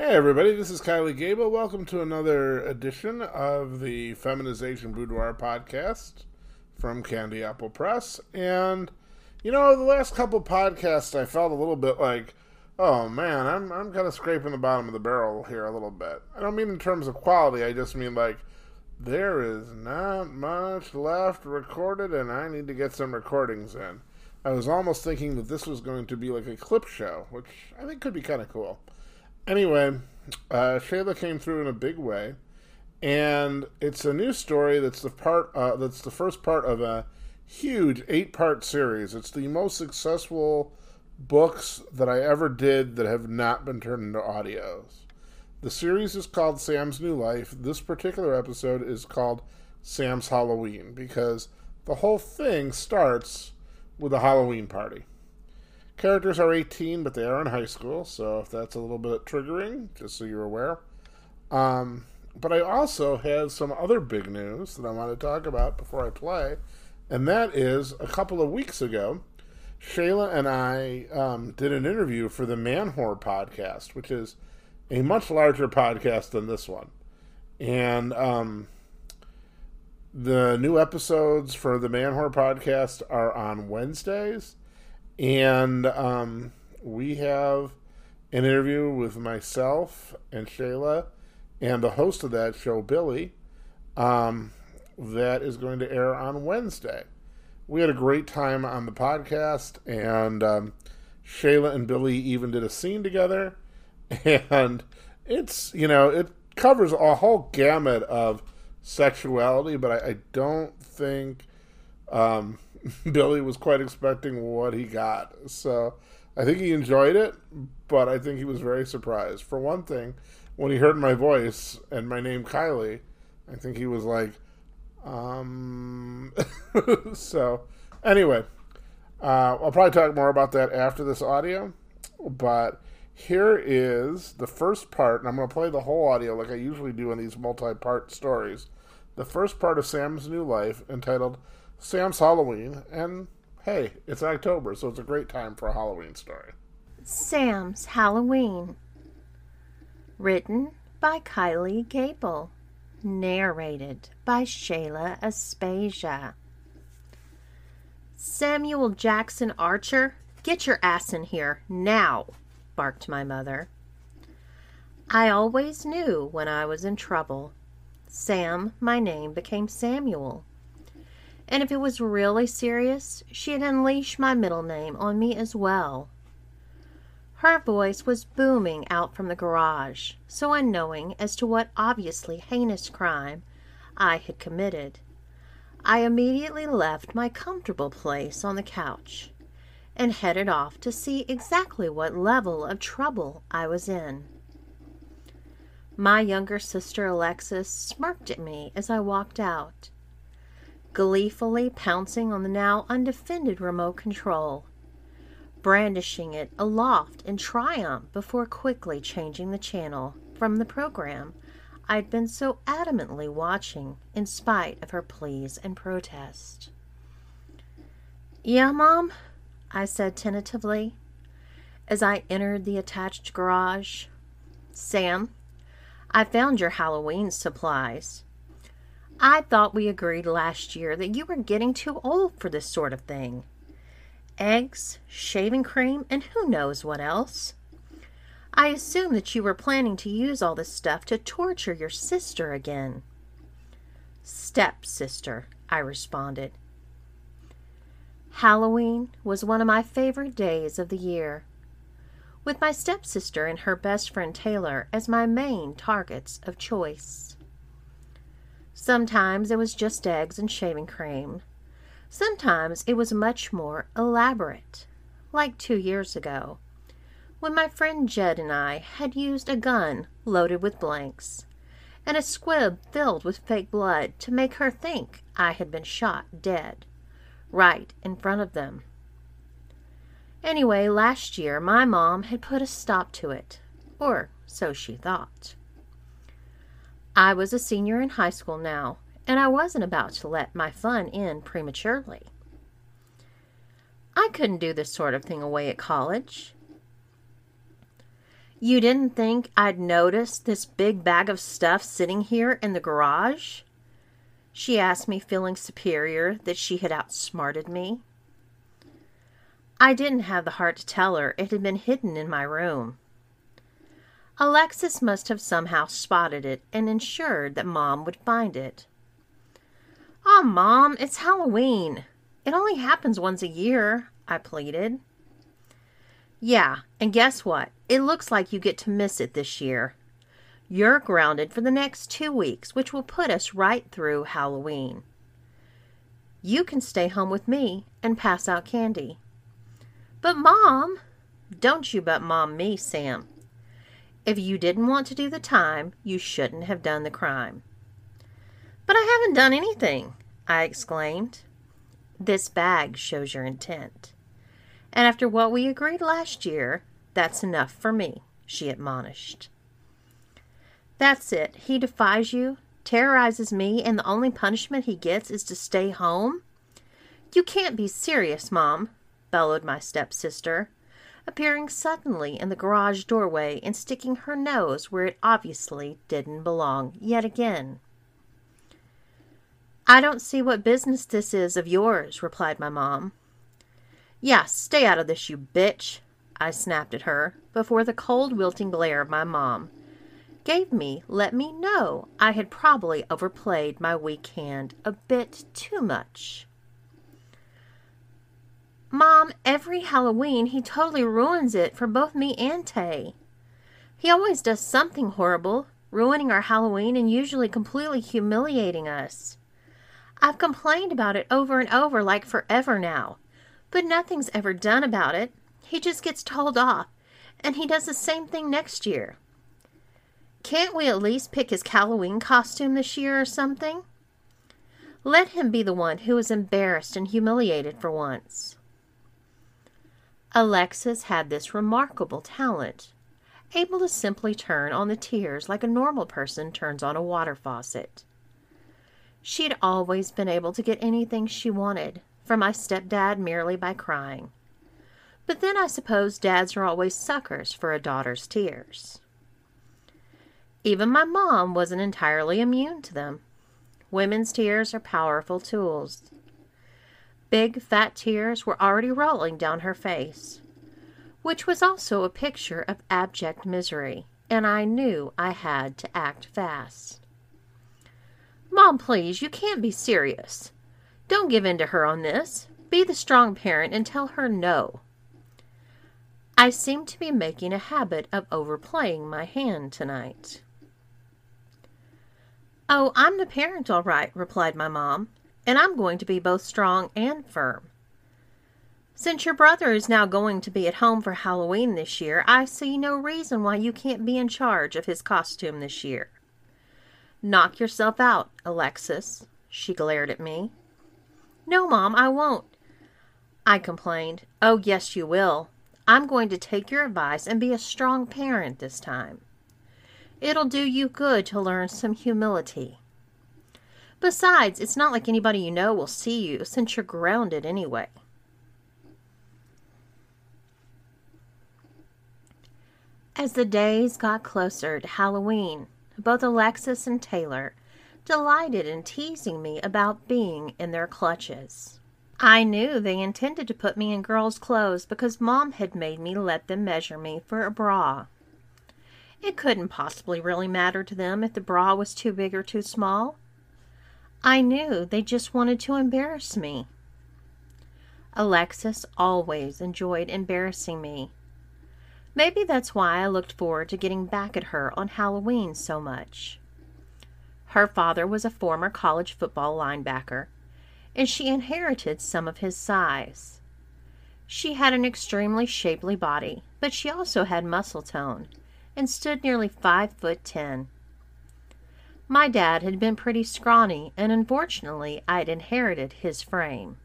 Hey everybody, this is Kylie Gable. Welcome to another edition of the Feminization Boudoir podcast from Candy Apple Press. And you know, the last couple podcasts I felt a little bit like, oh man, I'm I'm kind of scraping the bottom of the barrel here a little bit. I don't mean in terms of quality, I just mean like there is not much left recorded and I need to get some recordings in. I was almost thinking that this was going to be like a clip show, which I think could be kind of cool. Anyway, uh, Shayla came through in a big way, and it's a new story that's the part uh, that's the first part of a huge eight-part series. It's the most successful books that I ever did that have not been turned into audios. The series is called Sam's New Life. This particular episode is called Sam's Halloween because the whole thing starts with a Halloween party. Characters are 18, but they are in high school, so if that's a little bit triggering, just so you're aware. Um, but I also have some other big news that I want to talk about before I play, and that is a couple of weeks ago, Shayla and I um, did an interview for the Manwhore podcast, which is a much larger podcast than this one. And um, the new episodes for the Manwhore podcast are on Wednesdays and um, we have an interview with myself and Shayla and the host of that show, Billy, um, that is going to air on Wednesday. We had a great time on the podcast, and um, Shayla and Billy even did a scene together. And it's, you know, it covers a whole gamut of sexuality, but I, I don't think um, Billy was quite expecting what he got. So I think he enjoyed it, but I think he was very surprised. For one thing, when he heard my voice and my name Kylie, I think he was like, um. so anyway, uh, I'll probably talk more about that after this audio, but here is the first part, and I'm going to play the whole audio like I usually do in these multi part stories. The first part of Sam's new life, entitled Sam's Halloween, and hey, it's October, so it's a great time for a Halloween story. Sam's Halloween. Written by Kylie Gable. Narrated by Shayla Aspasia. Samuel Jackson Archer, get your ass in here now, barked my mother. I always knew when I was in trouble. Sam, my name, became Samuel and if it was really serious, she'd unleash my middle name on me as well. Her voice was booming out from the garage, so unknowing as to what obviously heinous crime I had committed. I immediately left my comfortable place on the couch and headed off to see exactly what level of trouble I was in. My younger sister Alexis smirked at me as I walked out gleefully pouncing on the now undefended remote control, brandishing it aloft in triumph before quickly changing the channel from the program I'd been so adamantly watching in spite of her pleas and protest. Yeah, Mom, I said tentatively as I entered the attached garage. Sam, I found your Halloween supplies. I thought we agreed last year that you were getting too old for this sort of thing. Eggs, shaving cream, and who knows what else. I assumed that you were planning to use all this stuff to torture your sister again. Stepsister, I responded. Halloween was one of my favorite days of the year, with my stepsister and her best friend Taylor as my main targets of choice. Sometimes it was just eggs and shaving cream. Sometimes it was much more elaborate, like two years ago, when my friend Jed and I had used a gun loaded with blanks and a squib filled with fake blood to make her think I had been shot dead, right in front of them. Anyway, last year my mom had put a stop to it, or so she thought. I was a senior in high school now, and I wasn't about to let my fun end prematurely. I couldn't do this sort of thing away at college. You didn't think I'd notice this big bag of stuff sitting here in the garage? She asked me, feeling superior that she had outsmarted me. I didn't have the heart to tell her it had been hidden in my room. Alexis must have somehow spotted it and ensured that Mom would find it. Oh, Mom, it's Halloween. It only happens once a year, I pleaded. Yeah, and guess what? It looks like you get to miss it this year. You're grounded for the next two weeks, which will put us right through Halloween. You can stay home with me and pass out candy. But, Mom, don't you but Mom me, Sam. If you didn't want to do the time, you shouldn't have done the crime. But I haven't done anything, I exclaimed. This bag shows your intent. And after what we agreed last year, that's enough for me, she admonished. That's it. He defies you, terrorizes me, and the only punishment he gets is to stay home? You can't be serious, Mom, bellowed my stepsister, appearing suddenly in the garage doorway and sticking her nose where it obviously didn't belong yet again. I don't see what business this is of yours, replied my mom. Yeah, stay out of this, you bitch, I snapped at her before the cold, wilting glare of my mom gave me let me know I had probably overplayed my weak hand a bit too much. Mom, every Halloween he totally ruins it for both me and Tay. He always does something horrible, ruining our Halloween and usually completely humiliating us. I've complained about it over and over like forever now, but nothing's ever done about it. He just gets told off, and he does the same thing next year. Can't we at least pick his Halloween costume this year or something? Let him be the one who is embarrassed and humiliated for once. Alexis had this remarkable talent, able to simply turn on the tears like a normal person turns on a water faucet. She had always been able to get anything she wanted from my stepdad merely by crying. But then I suppose dads are always suckers for a daughter's tears. Even my mom wasn't entirely immune to them. Women's tears are powerful tools. Big, fat tears were already rolling down her face, which was also a picture of abject misery, and I knew I had to act fast. Mom, please, you can't be serious. Don't give in to her on this. Be the strong parent and tell her no. I seem to be making a habit of overplaying my hand tonight. Oh, I'm the parent, all right, replied my mom and I'm going to be both strong and firm. Since your brother is now going to be at home for Halloween this year, I see no reason why you can't be in charge of his costume this year. Knock yourself out, Alexis, she glared at me. No, Mom, I won't. I complained. Oh, yes, you will. I'm going to take your advice and be a strong parent this time. It'll do you good to learn some humility. Besides, it's not like anybody you know will see you since you're grounded anyway. As the days got closer to Halloween, both Alexis and Taylor delighted in teasing me about being in their clutches. I knew they intended to put me in girls' clothes because Mom had made me let them measure me for a bra. It couldn't possibly really matter to them if the bra was too big or too small. I knew they just wanted to embarrass me. Alexis always enjoyed embarrassing me. Maybe that's why I looked forward to getting back at her on Halloween so much. Her father was a former college football linebacker, and she inherited some of his size. She had an extremely shapely body, but she also had muscle tone and stood nearly five foot ten. My dad had been pretty scrawny, and unfortunately, I'd inherited his frame.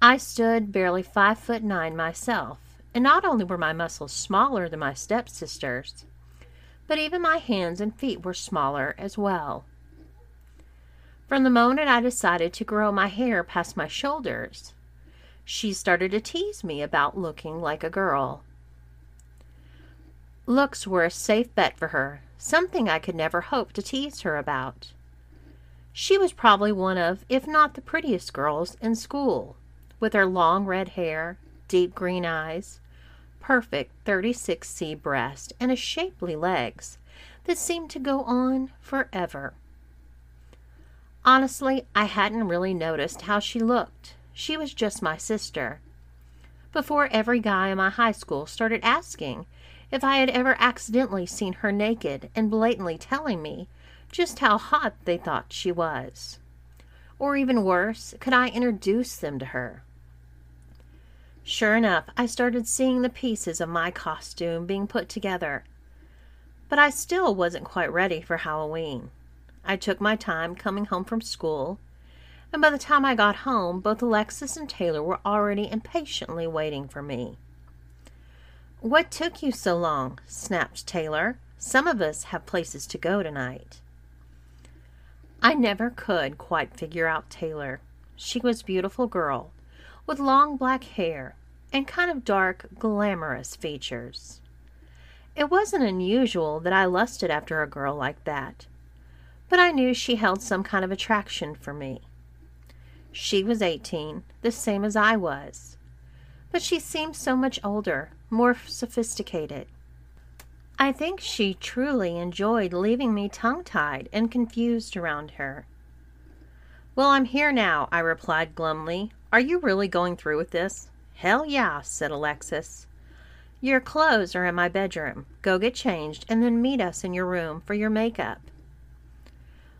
I stood barely five foot nine myself, and not only were my muscles smaller than my stepsister's, but even my hands and feet were smaller as well. From the moment I decided to grow my hair past my shoulders, she started to tease me about looking like a girl. Looks were a safe bet for her, something I could never hope to tease her about. She was probably one of, if not the prettiest girls in school, with her long red hair, deep green eyes, perfect 36C breast, and a shapely legs that seemed to go on forever. Honestly, I hadn't really noticed how she looked. She was just my sister. Before every guy in my high school started asking if I had ever accidentally seen her naked and blatantly telling me just how hot they thought she was. Or even worse, could I introduce them to her? Sure enough, I started seeing the pieces of my costume being put together. But I still wasn't quite ready for Halloween. I took my time coming home from school, and by the time I got home, both Alexis and Taylor were already impatiently waiting for me. What took you so long? snapped Taylor. Some of us have places to go tonight. I never could quite figure out Taylor. She was a beautiful girl with long black hair and kind of dark, glamorous features. It wasn't unusual that I lusted after a girl like that, but I knew she held some kind of attraction for me. She was 18, the same as I was, but she seemed so much older, more sophisticated. I think she truly enjoyed leaving me tongue tied and confused around her. Well, I'm here now, I replied glumly. Are you really going through with this? Hell yeah, said Alexis. Your clothes are in my bedroom. Go get changed and then meet us in your room for your makeup.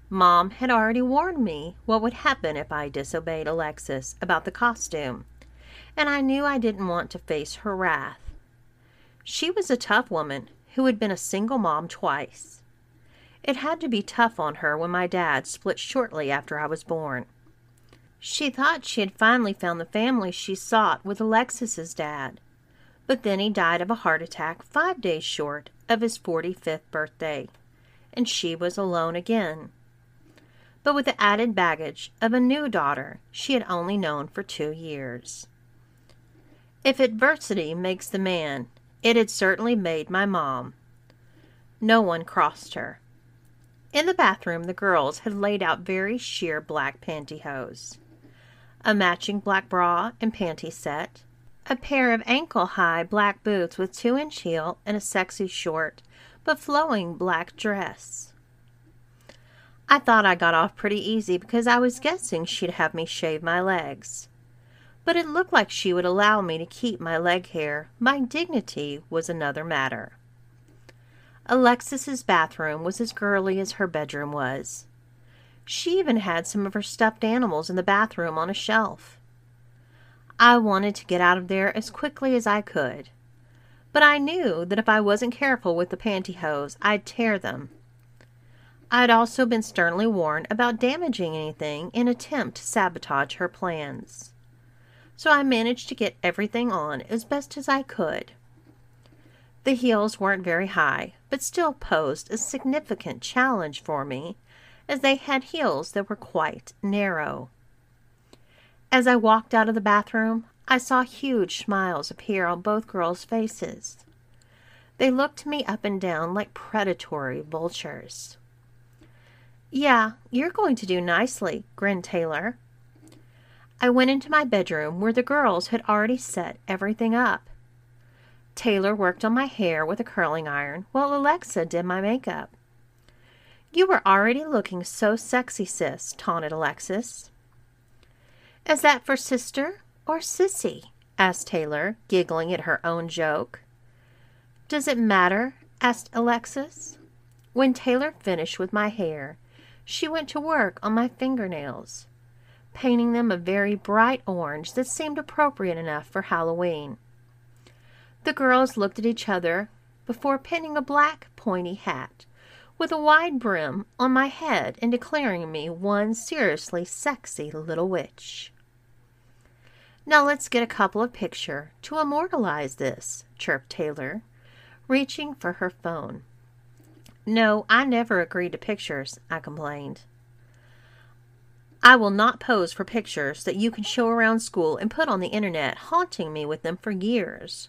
Mom had already warned me what would happen if I disobeyed Alexis about the costume, and I knew I didn't want to face her wrath. She was a tough woman who had been a single mom twice. It had to be tough on her when my dad split shortly after I was born. She thought she had finally found the family she sought with Alexis's dad, but then he died of a heart attack five days short of his 45th birthday, and she was alone again but with the added baggage of a new daughter she had only known for two years. If adversity makes the man, it had certainly made my mom. No one crossed her. In the bathroom, the girls had laid out very sheer black pantyhose, a matching black bra and panty set, a pair of ankle high black boots with two inch heel, and a sexy short but flowing black dress. I thought I got off pretty easy because I was guessing she'd have me shave my legs. But it looked like she would allow me to keep my leg hair. My dignity was another matter. Alexis's bathroom was as girly as her bedroom was. She even had some of her stuffed animals in the bathroom on a shelf. I wanted to get out of there as quickly as I could, but I knew that if I wasn't careful with the pantyhose, I'd tear them I had also been sternly warned about damaging anything in attempt to sabotage her plans. So I managed to get everything on as best as I could. The heels weren't very high, but still posed a significant challenge for me, as they had heels that were quite narrow. As I walked out of the bathroom, I saw huge smiles appear on both girls' faces. They looked me up and down like predatory vultures. Yeah, you're going to do nicely, grinned Taylor. I went into my bedroom where the girls had already set everything up. Taylor worked on my hair with a curling iron while Alexa did my makeup. You were already looking so sexy, sis, taunted Alexis. Is that for sister or sissy? asked Taylor, giggling at her own joke. Does it matter? asked Alexis. When Taylor finished with my hair, she went to work on my fingernails, painting them a very bright orange that seemed appropriate enough for Halloween. The girls looked at each other before pinning a black pointy hat with a wide brim on my head and declaring me one seriously sexy little witch. Now let's get a couple of picture to immortalize this, chirped Taylor, reaching for her phone. No, I never agreed to pictures, I complained. I will not pose for pictures that you can show around school and put on the internet, haunting me with them for years.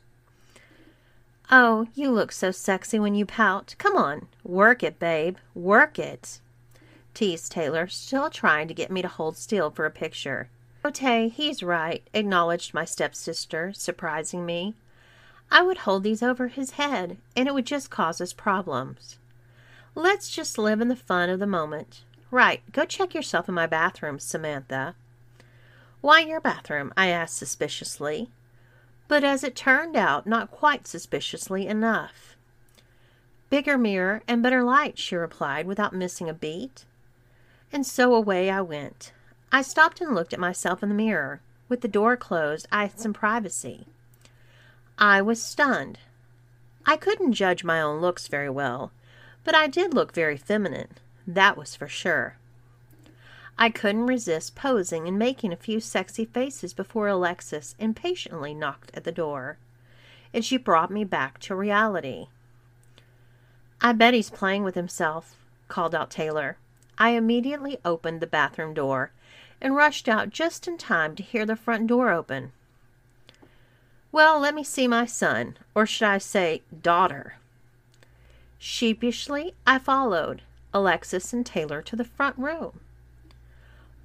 Oh, you look so sexy when you pout. Come on, work it, babe. Work it. Teased Taylor, still trying to get me to hold still for a picture. Tay, he's right, acknowledged my stepsister, surprising me. I would hold these over his head, and it would just cause us problems. Let's just live in the fun of the moment. Right, go check yourself in my bathroom, Samantha. Why your bathroom? I asked suspiciously. But as it turned out, not quite suspiciously enough. Bigger mirror and better light, she replied without missing a beat. And so away I went. I stopped and looked at myself in the mirror. With the door closed, I had some privacy. I was stunned. I couldn't judge my own looks very well, but I did look very feminine, that was for sure. I couldn't resist posing and making a few sexy faces before Alexis impatiently knocked at the door, and she brought me back to reality. I bet he's playing with himself, called out Taylor. I immediately opened the bathroom door and rushed out just in time to hear the front door open. Well, let me see my son, or should I say daughter? Sheepishly, I followed Alexis and Taylor to the front room.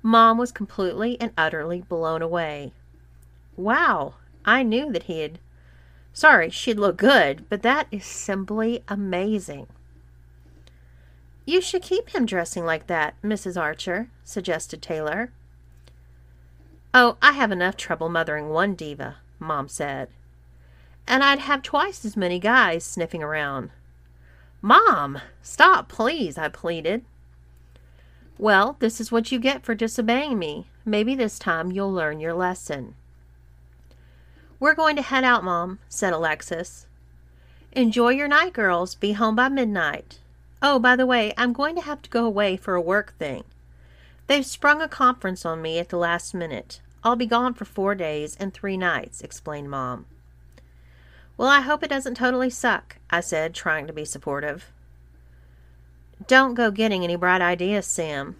Mom was completely and utterly blown away. Wow, I knew that he had. Sorry, she'd look good, but that is simply amazing. You should keep him dressing like that, Mrs. Archer, suggested Taylor. Oh, I have enough trouble mothering one diva, Mom said. And I'd have twice as many guys sniffing around. Mom, stop, please, I pleaded. Well, this is what you get for disobeying me. Maybe this time you'll learn your lesson. We're going to head out, Mom, said Alexis. Enjoy your night, girls. Be home by midnight. Oh, by the way, I'm going to have to go away for a work thing. They've sprung a conference on me at the last minute. I'll be gone for four days and three nights, explained Mom. Well, I hope it doesn't totally suck, I said, trying to be supportive. Don't go getting any bright ideas, Sam.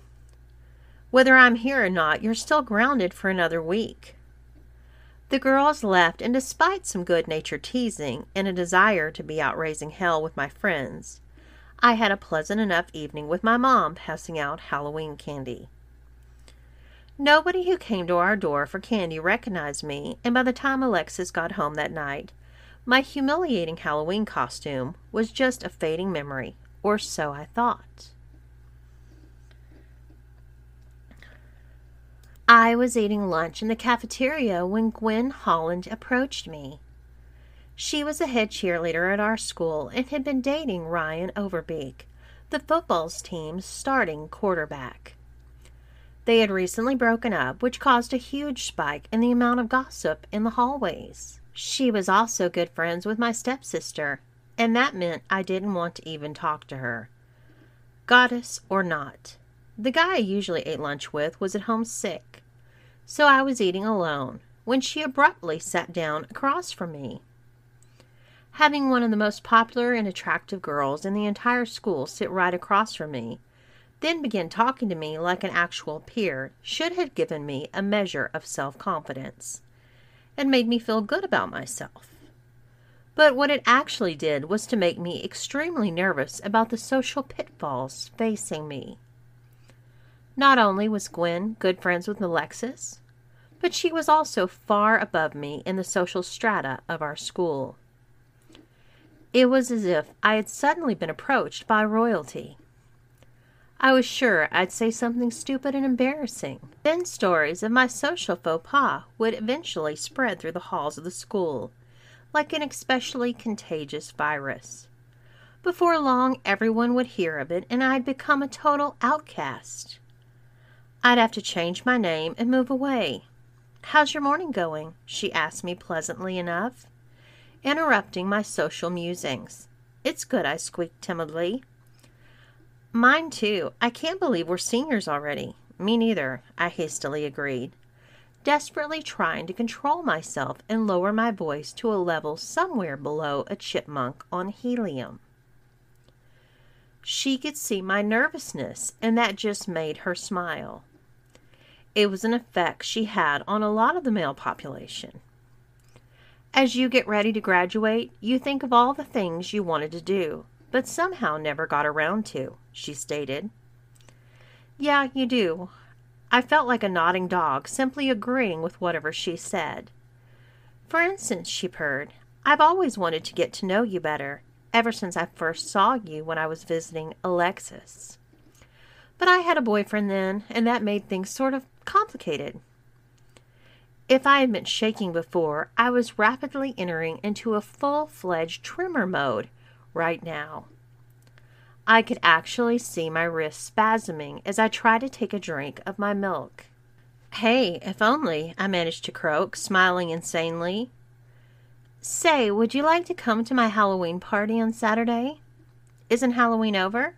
Whether I'm here or not, you're still grounded for another week. The girls left, and despite some good natured teasing and a desire to be out raising hell with my friends, I had a pleasant enough evening with my mom passing out Halloween candy. Nobody who came to our door for candy recognized me, and by the time Alexis got home that night, my humiliating Halloween costume was just a fading memory or so I thought. I was eating lunch in the cafeteria when Gwen Holland approached me. She was a head cheerleader at our school and had been dating Ryan Overbeek, the football team's starting quarterback. They had recently broken up, which caused a huge spike in the amount of gossip in the hallways. She was also good friends with my stepsister, and that meant I didn't want to even talk to her. Goddess or not, the guy I usually ate lunch with was at home sick, so I was eating alone when she abruptly sat down across from me. Having one of the most popular and attractive girls in the entire school sit right across from me, then begin talking to me like an actual peer, should have given me a measure of self confidence and made me feel good about myself. But what it actually did was to make me extremely nervous about the social pitfalls facing me. Not only was Gwen good friends with Alexis, but she was also far above me in the social strata of our school. It was as if I had suddenly been approached by royalty. I was sure I'd say something stupid and embarrassing. Then stories of my social faux pas would eventually spread through the halls of the school like an especially contagious virus. Before long, everyone would hear of it, and I'd become a total outcast. I'd have to change my name and move away. How's your morning going? she asked me pleasantly enough, interrupting my social musings. It's good, I squeaked timidly. Mine too. I can't believe we're seniors already. Me neither, I hastily agreed desperately trying to control myself and lower my voice to a level somewhere below a chipmunk on helium. She could see my nervousness, and that just made her smile. It was an effect she had on a lot of the male population. As you get ready to graduate, you think of all the things you wanted to do, but somehow never got around to, she stated. Yeah, you do. I felt like a nodding dog, simply agreeing with whatever she said. For instance, she purred, I've always wanted to get to know you better, ever since I first saw you when I was visiting Alexis. But I had a boyfriend then, and that made things sort of complicated. If I had been shaking before, I was rapidly entering into a full fledged tremor mode right now. I could actually see my wrist spasming as I tried to take a drink of my milk. Hey, if only, I managed to croak, smiling insanely. Say, would you like to come to my Halloween party on Saturday? Isn't Halloween over?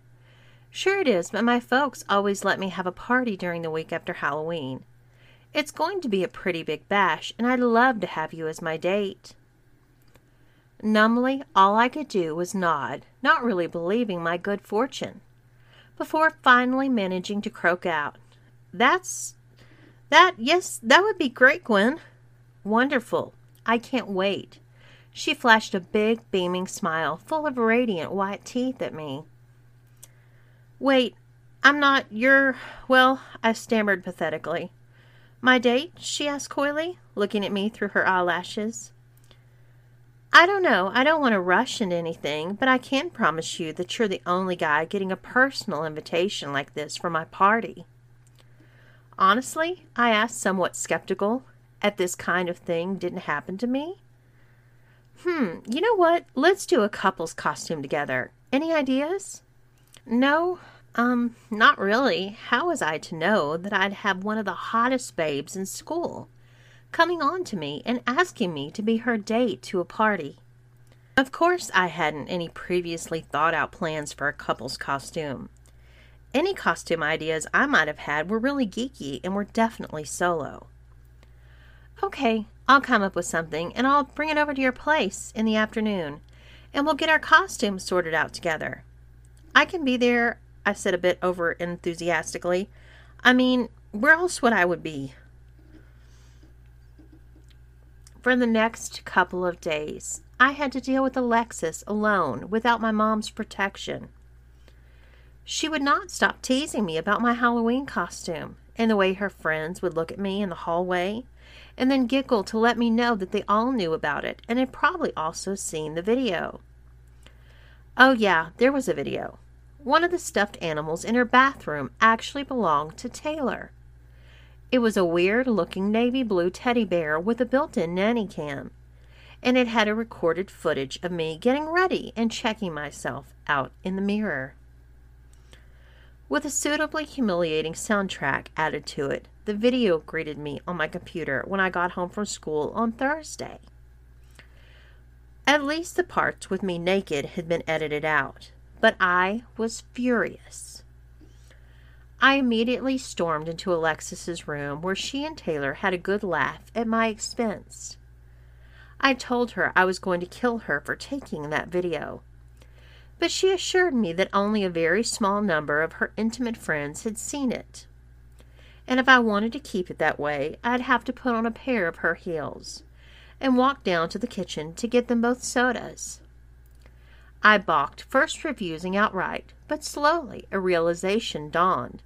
Sure it is, but my folks always let me have a party during the week after Halloween. It's going to be a pretty big bash, and I'd love to have you as my date. Numbly, all I could do was nod, not really believing my good fortune, before finally managing to croak out, That's. that, yes, that would be great, Gwen. Wonderful. I can't wait. She flashed a big, beaming smile, full of radiant white teeth, at me. Wait, I'm not your. Well, I stammered pathetically. My date? she asked coyly, looking at me through her eyelashes. I don't know. I don't want to rush into anything, but I can promise you that you're the only guy getting a personal invitation like this for my party. Honestly, I asked, somewhat skeptical, at this kind of thing didn't happen to me. Hmm, you know what? Let's do a couple's costume together. Any ideas? No, um, not really. How was I to know that I'd have one of the hottest babes in school coming on to me and asking me to be her date to a party? Of course, I hadn't any previously thought out plans for a couple's costume. Any costume ideas I might have had were really geeky and were definitely solo. Okay, I'll come up with something and I'll bring it over to your place in the afternoon and we'll get our costumes sorted out together. I can be there, I said a bit over enthusiastically. I mean, where else would I would be? For the next couple of days, I had to deal with Alexis alone without my mom's protection. She would not stop teasing me about my Halloween costume and the way her friends would look at me in the hallway and then giggle to let me know that they all knew about it and had probably also seen the video. Oh, yeah, there was a video. One of the stuffed animals in her bathroom actually belonged to Taylor. It was a weird looking navy blue teddy bear with a built in nanny cam, and it had a recorded footage of me getting ready and checking myself out in the mirror. With a suitably humiliating soundtrack added to it, the video greeted me on my computer when I got home from school on Thursday. At least the parts with me naked had been edited out, but I was furious. I immediately stormed into Alexis's room where she and Taylor had a good laugh at my expense. I told her I was going to kill her for taking that video, but she assured me that only a very small number of her intimate friends had seen it and if I wanted to keep it that way, I'd have to put on a pair of her heels and walk down to the kitchen to get them both sodas. I balked, first refusing outright, but slowly a realization dawned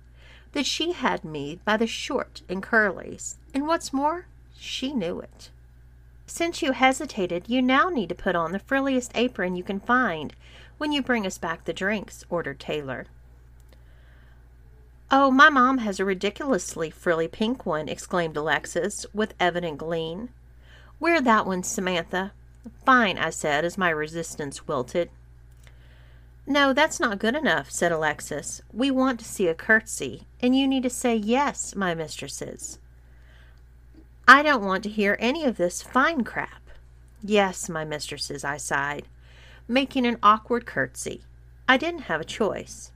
that she had me by the short and curlies, and what's more, she knew it. Since you hesitated, you now need to put on the frilliest apron you can find when you bring us back the drinks, ordered Taylor. Oh, my mom has a ridiculously frilly pink one, exclaimed Alexis, with evident glee. Wear that one, Samantha. Fine, I said, as my resistance wilted. No, that's not good enough, said Alexis. We want to see a curtsy, and you need to say yes, my mistresses. I don't want to hear any of this fine crap. Yes, my mistresses, I sighed, making an awkward curtsy. I didn't have a choice.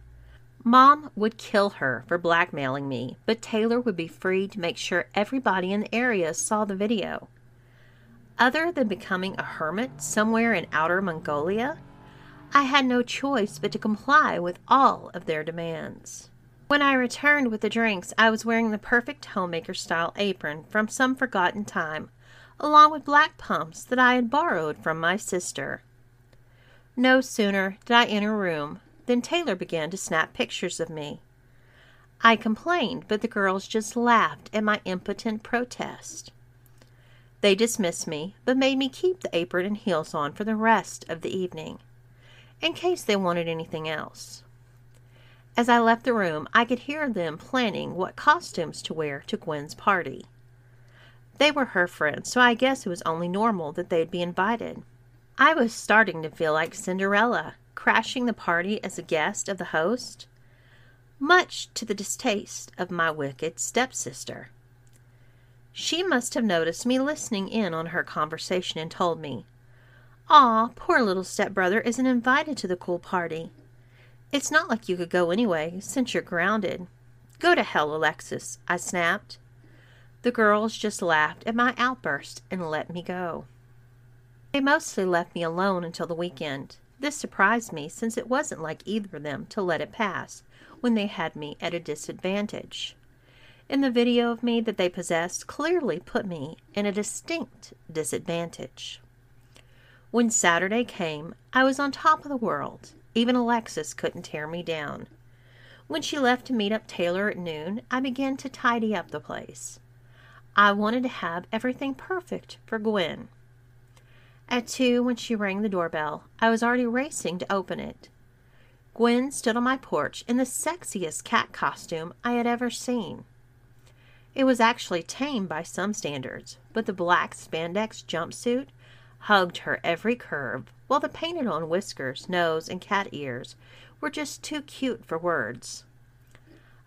Mom would kill her for blackmailing me, but Taylor would be free to make sure everybody in the area saw the video. Other than becoming a hermit somewhere in outer Mongolia, I had no choice but to comply with all of their demands. When I returned with the drinks, I was wearing the perfect homemaker style apron from some forgotten time, along with black pumps that I had borrowed from my sister. No sooner did I enter a room than Taylor began to snap pictures of me. I complained, but the girls just laughed at my impotent protest. They dismissed me, but made me keep the apron and heels on for the rest of the evening, in case they wanted anything else. As I left the room, I could hear them planning what costumes to wear to Gwen's party. They were her friends, so I guess it was only normal that they'd be invited. I was starting to feel like Cinderella, crashing the party as a guest of the host, much to the distaste of my wicked stepsister. She must have noticed me listening in on her conversation and told me, Aw, poor little stepbrother isn't invited to the cool party. It's not like you could go anyway, since you're grounded. Go to hell, Alexis, I snapped. The girls just laughed at my outburst and let me go. They mostly left me alone until the weekend. This surprised me since it wasn't like either of them to let it pass when they had me at a disadvantage and the video of me that they possessed clearly put me in a distinct disadvantage. When Saturday came, I was on top of the world. Even Alexis couldn't tear me down. When she left to meet up Taylor at noon, I began to tidy up the place. I wanted to have everything perfect for Gwen. At two, when she rang the doorbell, I was already racing to open it. Gwen stood on my porch in the sexiest cat costume I had ever seen. It was actually tame by some standards, but the black spandex jumpsuit hugged her every curve, while the painted on whiskers, nose, and cat ears were just too cute for words.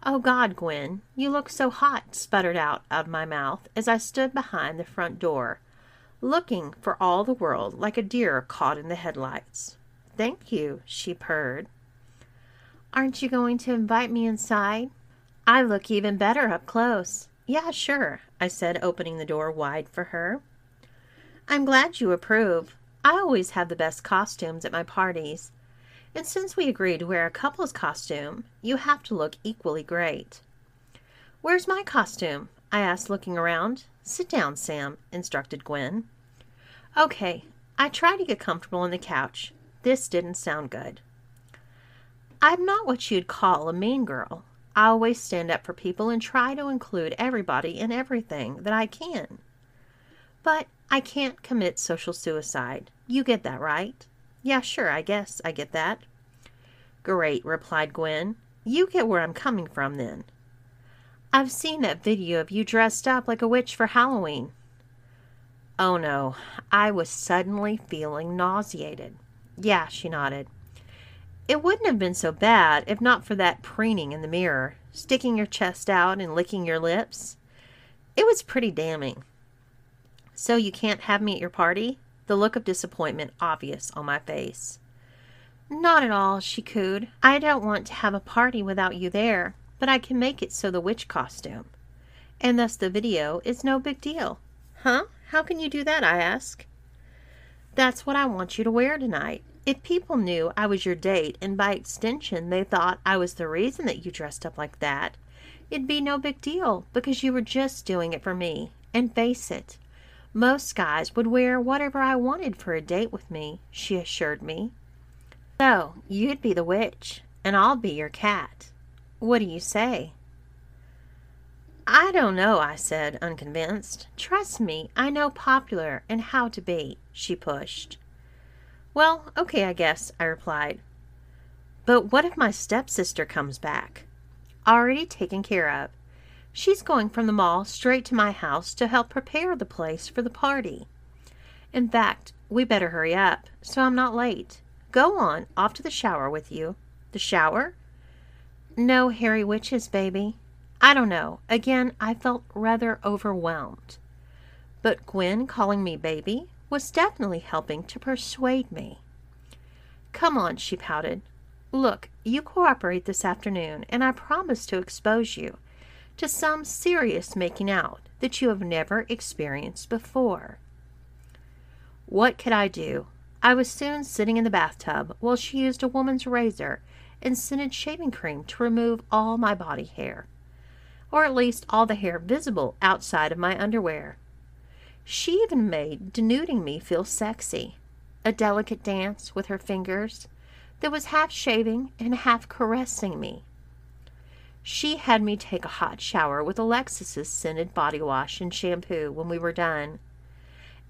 Oh God, Gwen, you look so hot, sputtered out of my mouth as I stood behind the front door, looking for all the world like a deer caught in the headlights. Thank you, she purred. Aren't you going to invite me inside? I look even better up close. Yeah, sure, I said, opening the door wide for her. I'm glad you approve. I always have the best costumes at my parties. And since we agreed to wear a couple's costume, you have to look equally great. Where's my costume? I asked, looking around. Sit down, Sam, instructed Gwen. Okay, I tried to get comfortable on the couch. This didn't sound good. I'm not what you'd call a mean girl. I always stand up for people and try to include everybody in everything that I can. But I can't commit social suicide. You get that, right? Yeah, sure, I guess I get that. Great, replied Gwen. You get where I'm coming from then. I've seen that video of you dressed up like a witch for Halloween. Oh no, I was suddenly feeling nauseated. Yeah, she nodded. It wouldn't have been so bad if not for that preening in the mirror, sticking your chest out and licking your lips. It was pretty damning. So you can't have me at your party? The look of disappointment obvious on my face. Not at all, she cooed. I don't want to have a party without you there, but I can make it so the witch costume. And thus the video is no big deal. Huh? How can you do that? I ask. That's what I want you to wear tonight. If people knew I was your date and by extension they thought I was the reason that you dressed up like that, it'd be no big deal because you were just doing it for me. And face it, most guys would wear whatever I wanted for a date with me, she assured me. So, you'd be the witch, and I'll be your cat. What do you say? I don't know, I said, unconvinced. Trust me, I know popular and how to be, she pushed. Well, okay, I guess, I replied. But what if my stepsister comes back? Already taken care of. She's going from the mall straight to my house to help prepare the place for the party. In fact, we better hurry up so I'm not late. Go on, off to the shower with you. The shower? No hairy witches, baby. I don't know. Again, I felt rather overwhelmed. But Gwen calling me baby was definitely helping to persuade me. Come on, she pouted. Look, you cooperate this afternoon, and I promise to expose you to some serious making out that you have never experienced before. What could I do? I was soon sitting in the bathtub while she used a woman's razor and scented shaving cream to remove all my body hair, or at least all the hair visible outside of my underwear. She even made denuding me feel sexy. A delicate dance with her fingers that was half shaving and half caressing me. She had me take a hot shower with Alexis's scented body wash and shampoo when we were done,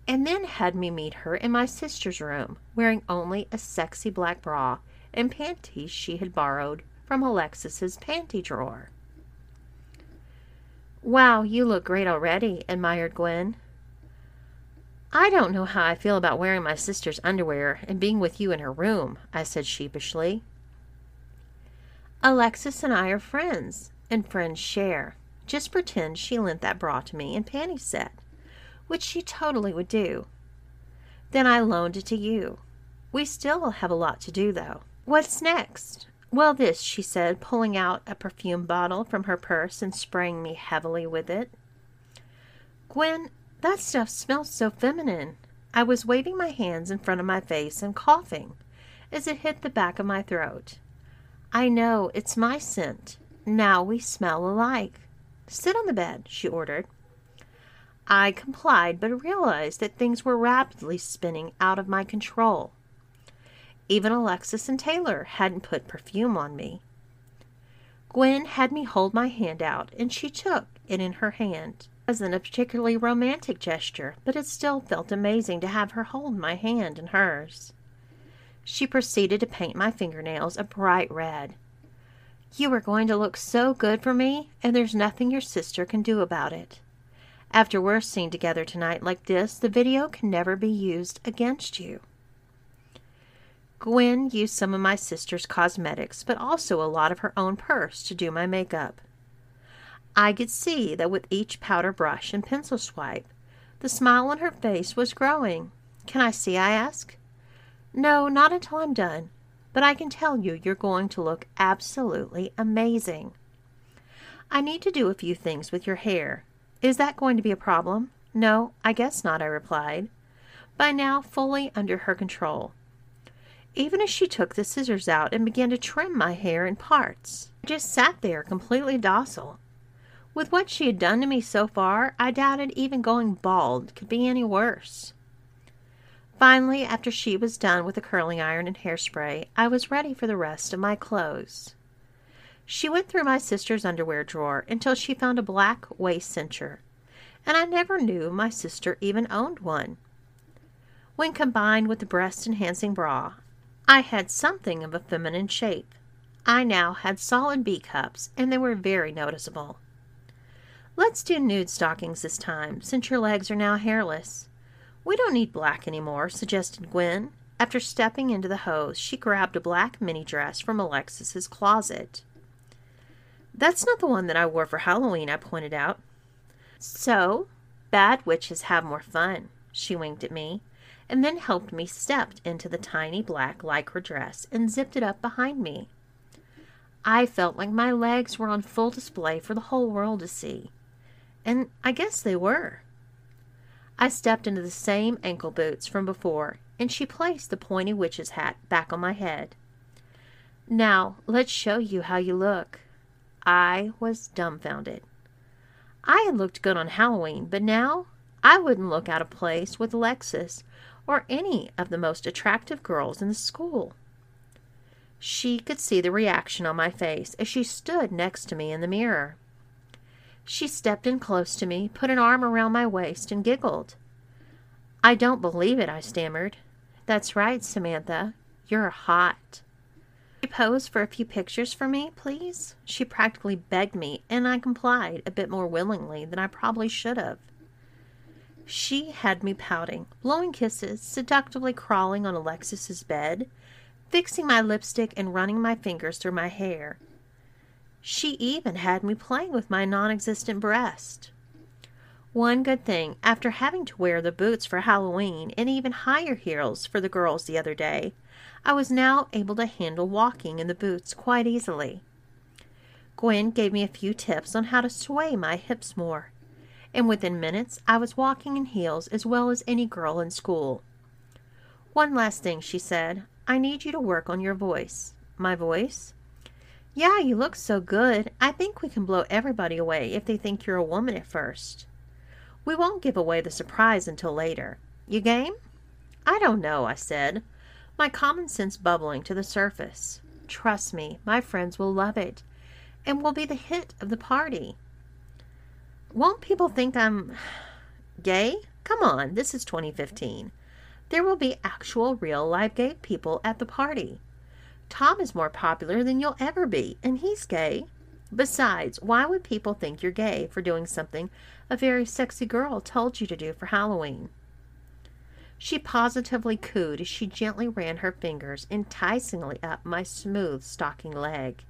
and then had me meet her in my sister's room, wearing only a sexy black bra and panties she had borrowed from Alexis's panty drawer. Wow, you look great already, admired Gwen. I don't know how I feel about wearing my sister's underwear and being with you in her room, I said sheepishly. Alexis and I are friends, and friends share. Just pretend she lent that bra to me and panty set, which she totally would do. Then I loaned it to you. We still have a lot to do, though. What's next? Well, this, she said, pulling out a perfume bottle from her purse and spraying me heavily with it. Gwen, that stuff smells so feminine. I was waving my hands in front of my face and coughing as it hit the back of my throat. I know, it's my scent. Now we smell alike. Sit on the bed, she ordered. I complied, but realized that things were rapidly spinning out of my control. Even Alexis and Taylor hadn't put perfume on me. Gwen had me hold my hand out, and she took it in her hand. It wasn't a particularly romantic gesture, but it still felt amazing to have her hold my hand in hers. She proceeded to paint my fingernails a bright red. You are going to look so good for me, and there's nothing your sister can do about it. After we're seen together tonight like this, the video can never be used against you. Gwen used some of my sister's cosmetics, but also a lot of her own purse to do my makeup. I could see that with each powder brush and pencil swipe, the smile on her face was growing. Can I see? I asked. No, not until I'm done. But I can tell you, you're going to look absolutely amazing. I need to do a few things with your hair. Is that going to be a problem? No, I guess not, I replied, by now fully under her control. Even as she took the scissors out and began to trim my hair in parts, I just sat there completely docile. With what she had done to me so far, I doubted even going bald could be any worse. Finally, after she was done with the curling iron and hairspray, I was ready for the rest of my clothes. She went through my sister's underwear drawer until she found a black waist cincher, and I never knew my sister even owned one. When combined with the breast enhancing bra, I had something of a feminine shape. I now had solid B cups, and they were very noticeable. Let's do nude stockings this time, since your legs are now hairless. We don't need black anymore, suggested Gwen. After stepping into the hose, she grabbed a black mini dress from Alexis's closet. That's not the one that I wore for Halloween, I pointed out. So, bad witches have more fun, she winked at me, and then helped me step into the tiny black lycra dress and zipped it up behind me. I felt like my legs were on full display for the whole world to see. And I guess they were. I stepped into the same ankle boots from before, and she placed the pointy witch's hat back on my head. Now, let's show you how you look. I was dumbfounded. I had looked good on Halloween, but now I wouldn't look out of place with Alexis or any of the most attractive girls in the school. She could see the reaction on my face as she stood next to me in the mirror. She stepped in close to me, put an arm around my waist, and giggled. I don't believe it, I stammered. That's right, Samantha. You're hot. She pose for a few pictures for me, please? She practically begged me, and I complied a bit more willingly than I probably should have. She had me pouting, blowing kisses, seductively crawling on Alexis's bed, fixing my lipstick and running my fingers through my hair, she even had me playing with my non existent breast. One good thing, after having to wear the boots for Halloween and even higher heels for the girls the other day, I was now able to handle walking in the boots quite easily. Gwen gave me a few tips on how to sway my hips more, and within minutes I was walking in heels as well as any girl in school. One last thing, she said. I need you to work on your voice. My voice? Yeah, you look so good. I think we can blow everybody away if they think you're a woman at first. We won't give away the surprise until later. You game? I don't know, I said, my common sense bubbling to the surface. Trust me, my friends will love it and will be the hit of the party. Won't people think I'm gay? Come on, this is 2015. There will be actual, real, live gay people at the party. Tom is more popular than you'll ever be, and he's gay. Besides, why would people think you're gay for doing something a very sexy girl told you to do for Halloween? She positively cooed as she gently ran her fingers enticingly up my smooth stocking leg.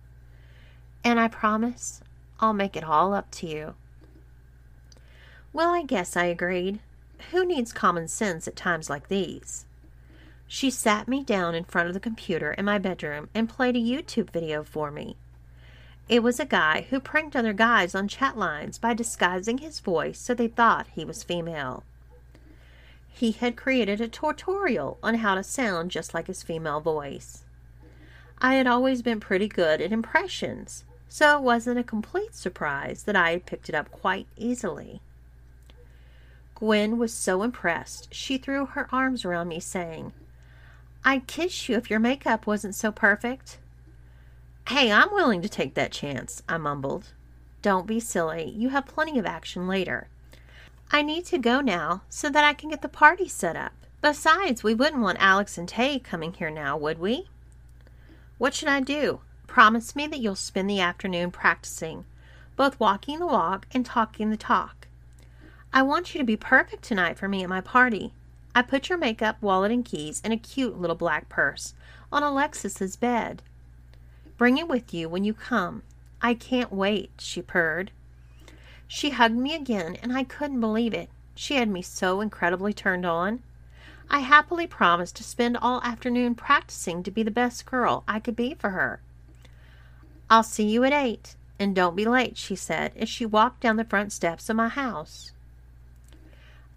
And I promise I'll make it all up to you. Well, I guess I agreed. Who needs common sense at times like these? She sat me down in front of the computer in my bedroom and played a YouTube video for me. It was a guy who pranked other guys on chat lines by disguising his voice so they thought he was female. He had created a tutorial on how to sound just like his female voice. I had always been pretty good at impressions, so it wasn't a complete surprise that I had picked it up quite easily. Gwen was so impressed, she threw her arms around me, saying, I'd kiss you if your makeup wasn't so perfect. Hey, I'm willing to take that chance, I mumbled. Don't be silly. You have plenty of action later. I need to go now so that I can get the party set up. Besides, we wouldn't want Alex and Tay coming here now, would we? What should I do? Promise me that you'll spend the afternoon practicing, both walking the walk and talking the talk. I want you to be perfect tonight for me at my party. I put your makeup, wallet, and keys in a cute little black purse on Alexis's bed. Bring it with you when you come. I can't wait, she purred. She hugged me again, and I couldn't believe it. She had me so incredibly turned on. I happily promised to spend all afternoon practicing to be the best girl I could be for her. I'll see you at eight, and don't be late, she said as she walked down the front steps of my house.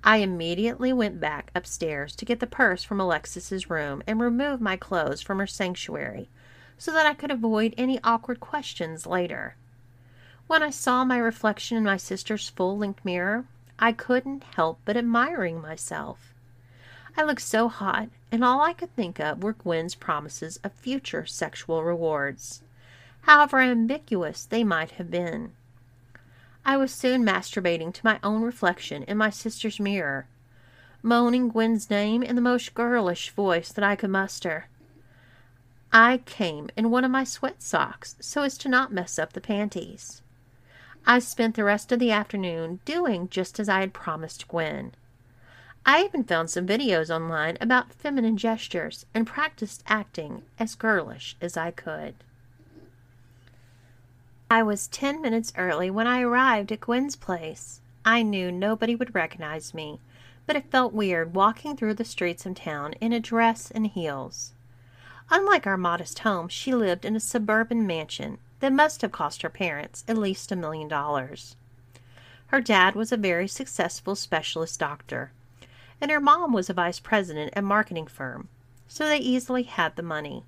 I immediately went back upstairs to get the purse from Alexis's room and remove my clothes from her sanctuary so that I could avoid any awkward questions later. When I saw my reflection in my sister's full length mirror, I couldn't help but admiring myself. I looked so hot, and all I could think of were Gwen's promises of future sexual rewards, however ambiguous they might have been. I was soon masturbating to my own reflection in my sister's mirror, moaning Gwen's name in the most girlish voice that I could muster. I came in one of my sweat socks so as to not mess up the panties. I spent the rest of the afternoon doing just as I had promised Gwen. I even found some videos online about feminine gestures and practiced acting as girlish as I could. I was ten minutes early when I arrived at Gwen's place. I knew nobody would recognize me, but it felt weird walking through the streets of town in a dress and heels. Unlike our modest home, she lived in a suburban mansion that must have cost her parents at least a million dollars. Her dad was a very successful specialist doctor, and her mom was a vice president at a marketing firm, so they easily had the money.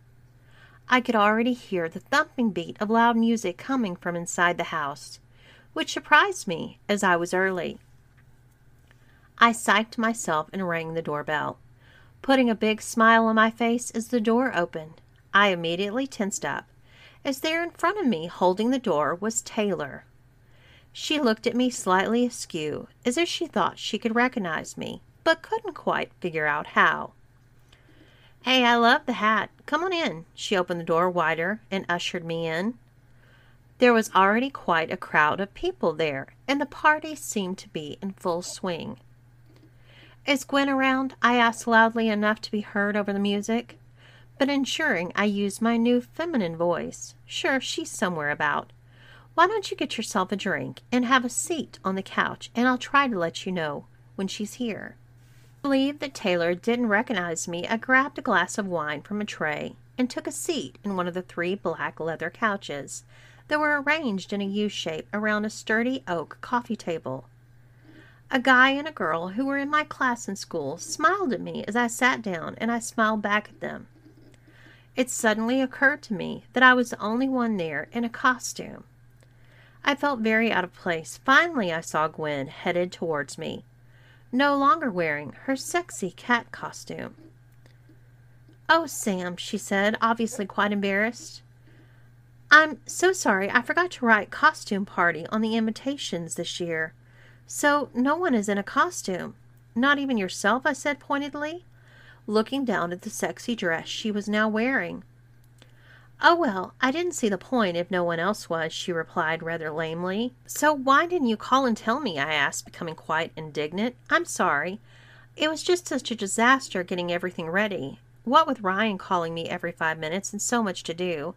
I could already hear the thumping beat of loud music coming from inside the house, which surprised me as I was early. I psyched myself and rang the doorbell putting a big smile on my face as the door opened. I immediately tensed up, as there in front of me, holding the door, was Taylor. She looked at me slightly askew, as if she thought she could recognize me, but couldn't quite figure out how. Hey, I love the hat. Come on in. She opened the door wider and ushered me in. There was already quite a crowd of people there, and the party seemed to be in full swing. Is Gwen around? I asked loudly enough to be heard over the music, but ensuring I used my new feminine voice. Sure, she's somewhere about. Why don't you get yourself a drink and have a seat on the couch, and I'll try to let you know when she's here. Believe that Taylor didn't recognize me. I grabbed a glass of wine from a tray and took a seat in one of the three black leather couches that were arranged in a U shape around a sturdy oak coffee table. A guy and a girl who were in my class in school smiled at me as I sat down, and I smiled back at them. It suddenly occurred to me that I was the only one there in a costume. I felt very out of place. Finally, I saw Gwen headed towards me, no longer wearing her sexy cat costume. Oh, Sam, she said, obviously quite embarrassed. I'm so sorry. I forgot to write costume party on the invitations this year. So no one is in a costume. Not even yourself, I said pointedly, looking down at the sexy dress she was now wearing. Oh, well, I didn't see the point if no one else was, she replied rather lamely. So why didn't you call and tell me? I asked, becoming quite indignant. I'm sorry. It was just such a disaster getting everything ready. What with Ryan calling me every five minutes and so much to do,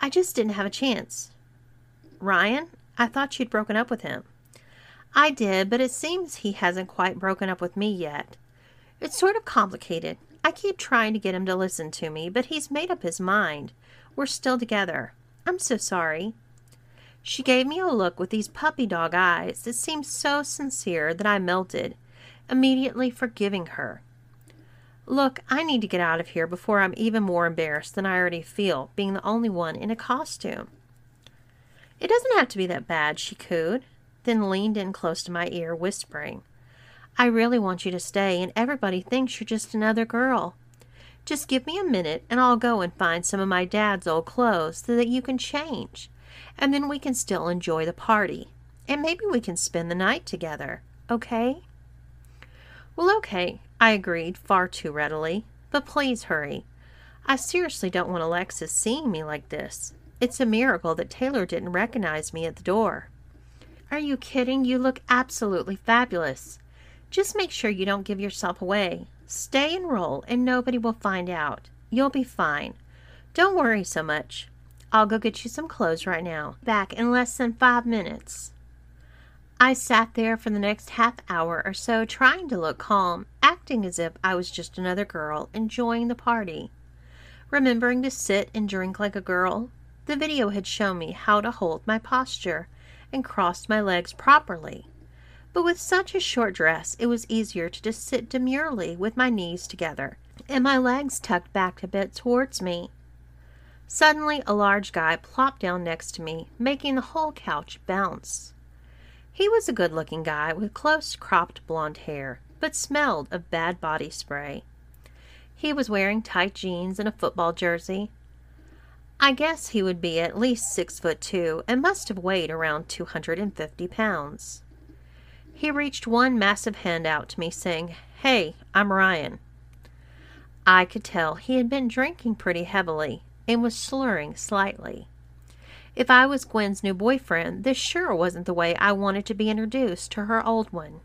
I just didn't have a chance. Ryan? I thought you'd broken up with him. I did, but it seems he hasn't quite broken up with me yet. It's sort of complicated. I keep trying to get him to listen to me, but he's made up his mind. We're still together. I'm so sorry. She gave me a look with these puppy dog eyes that seemed so sincere that I melted, immediately forgiving her. Look, I need to get out of here before I'm even more embarrassed than I already feel, being the only one in a costume. It doesn't have to be that bad, she cooed, then leaned in close to my ear, whispering, I really want you to stay, and everybody thinks you're just another girl. Just give me a minute and I'll go and find some of my dad's old clothes so that you can change. And then we can still enjoy the party. And maybe we can spend the night together. Okay? Well, okay, I agreed far too readily. But please hurry. I seriously don't want Alexis seeing me like this. It's a miracle that Taylor didn't recognize me at the door. Are you kidding? You look absolutely fabulous. Just make sure you don't give yourself away. Stay and roll, and nobody will find out. You'll be fine. Don't worry so much. I'll go get you some clothes right now. Back in less than five minutes. I sat there for the next half hour or so trying to look calm, acting as if I was just another girl enjoying the party. Remembering to sit and drink like a girl, the video had shown me how to hold my posture and cross my legs properly but with such a short dress it was easier to just sit demurely with my knees together and my legs tucked back a bit towards me. Suddenly, a large guy plopped down next to me, making the whole couch bounce. He was a good looking guy with close cropped blond hair, but smelled of bad body spray. He was wearing tight jeans and a football jersey. I guess he would be at least six foot two and must have weighed around 250 pounds. He reached one massive hand out to me, saying, Hey, I'm Ryan. I could tell he had been drinking pretty heavily and was slurring slightly. If I was Gwen's new boyfriend, this sure wasn't the way I wanted to be introduced to her old one.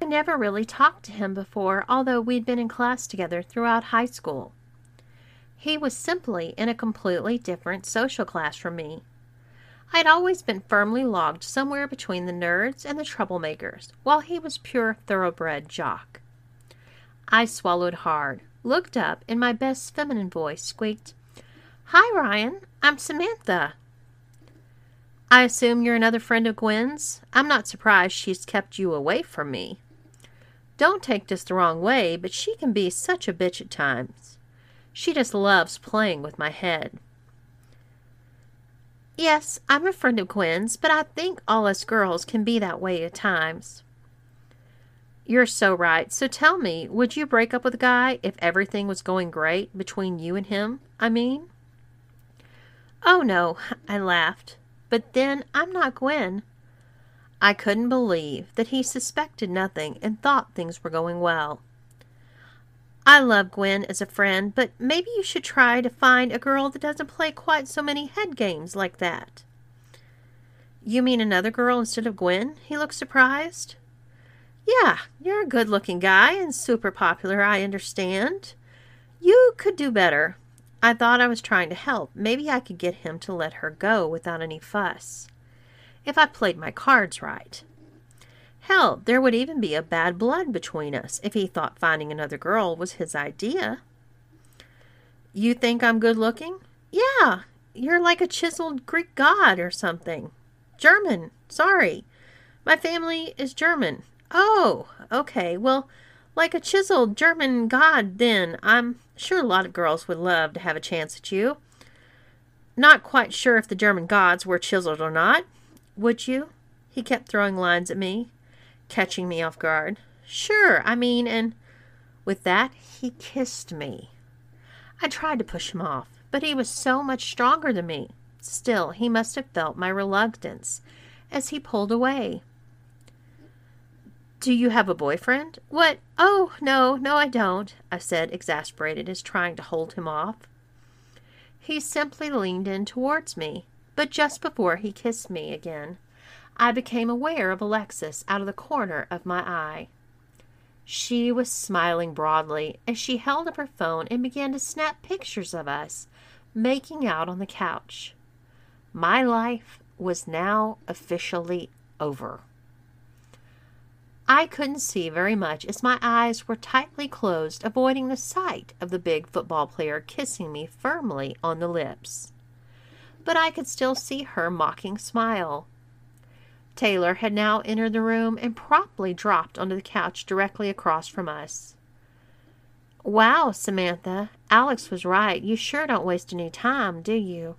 I never really talked to him before, although we'd been in class together throughout high school. He was simply in a completely different social class from me, I'd always been firmly logged somewhere between the nerds and the troublemakers, while he was pure thoroughbred jock. I swallowed hard, looked up, and my best feminine voice squeaked, Hi, Ryan. I'm Samantha. I assume you're another friend of Gwen's? I'm not surprised she's kept you away from me. Don't take this the wrong way, but she can be such a bitch at times. She just loves playing with my head. Yes, I'm a friend of Gwen's, but I think all us girls can be that way at times. You're so right. So tell me, would you break up with a guy if everything was going great between you and him? I mean? Oh, no, I laughed. But then I'm not Gwen. I couldn't believe that he suspected nothing and thought things were going well. I love Gwen as a friend, but maybe you should try to find a girl that doesn't play quite so many head games like that. You mean another girl instead of Gwen? He looked surprised. Yeah, you're a good looking guy and super popular, I understand. You could do better. I thought I was trying to help. Maybe I could get him to let her go without any fuss. If I played my cards right. Hell, there would even be a bad blood between us if he thought finding another girl was his idea. You think I'm good looking? Yeah, you're like a chiseled Greek god or something. German, sorry. My family is German. Oh, okay. Well, like a chiseled German god, then. I'm sure a lot of girls would love to have a chance at you. Not quite sure if the German gods were chiseled or not. Would you? He kept throwing lines at me, catching me off guard. Sure, I mean, and with that, he kissed me. I tried to push him off, but he was so much stronger than me. Still, he must have felt my reluctance as he pulled away. Do you have a boyfriend? What? Oh, no, no, I don't, I said, exasperated as trying to hold him off. He simply leaned in towards me, but just before he kissed me again, I became aware of Alexis out of the corner of my eye. She was smiling broadly as she held up her phone and began to snap pictures of us making out on the couch. My life was now officially over. I couldn't see very much as my eyes were tightly closed, avoiding the sight of the big football player kissing me firmly on the lips. But I could still see her mocking smile. Taylor had now entered the room and promptly dropped onto the couch directly across from us. Wow, Samantha, Alex was right. You sure don't waste any time, do you?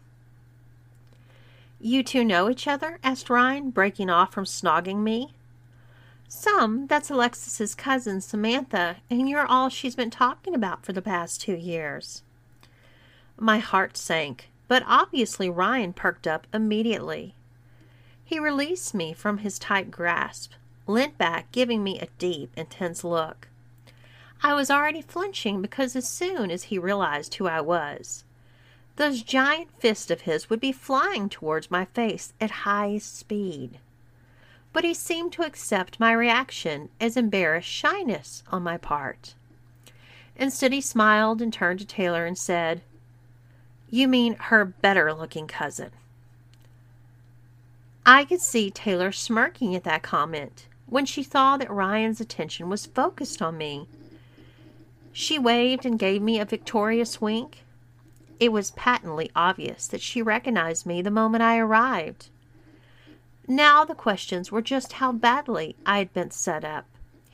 You two know each other? asked Ryan, breaking off from snogging me. Some. That's Alexis's cousin, Samantha, and you're all she's been talking about for the past two years. My heart sank, but obviously Ryan perked up immediately. He released me from his tight grasp, leant back, giving me a deep, intense look. I was already flinching because as soon as he realized who I was, those giant fists of his would be flying towards my face at high speed but he seemed to accept my reaction as embarrassed shyness on my part. Instead, he smiled and turned to Taylor and said, You mean her better looking cousin. I could see Taylor smirking at that comment when she saw that Ryan's attention was focused on me. She waved and gave me a victorious wink. It was patently obvious that she recognized me the moment I arrived. Now the questions were just how badly I had been set up,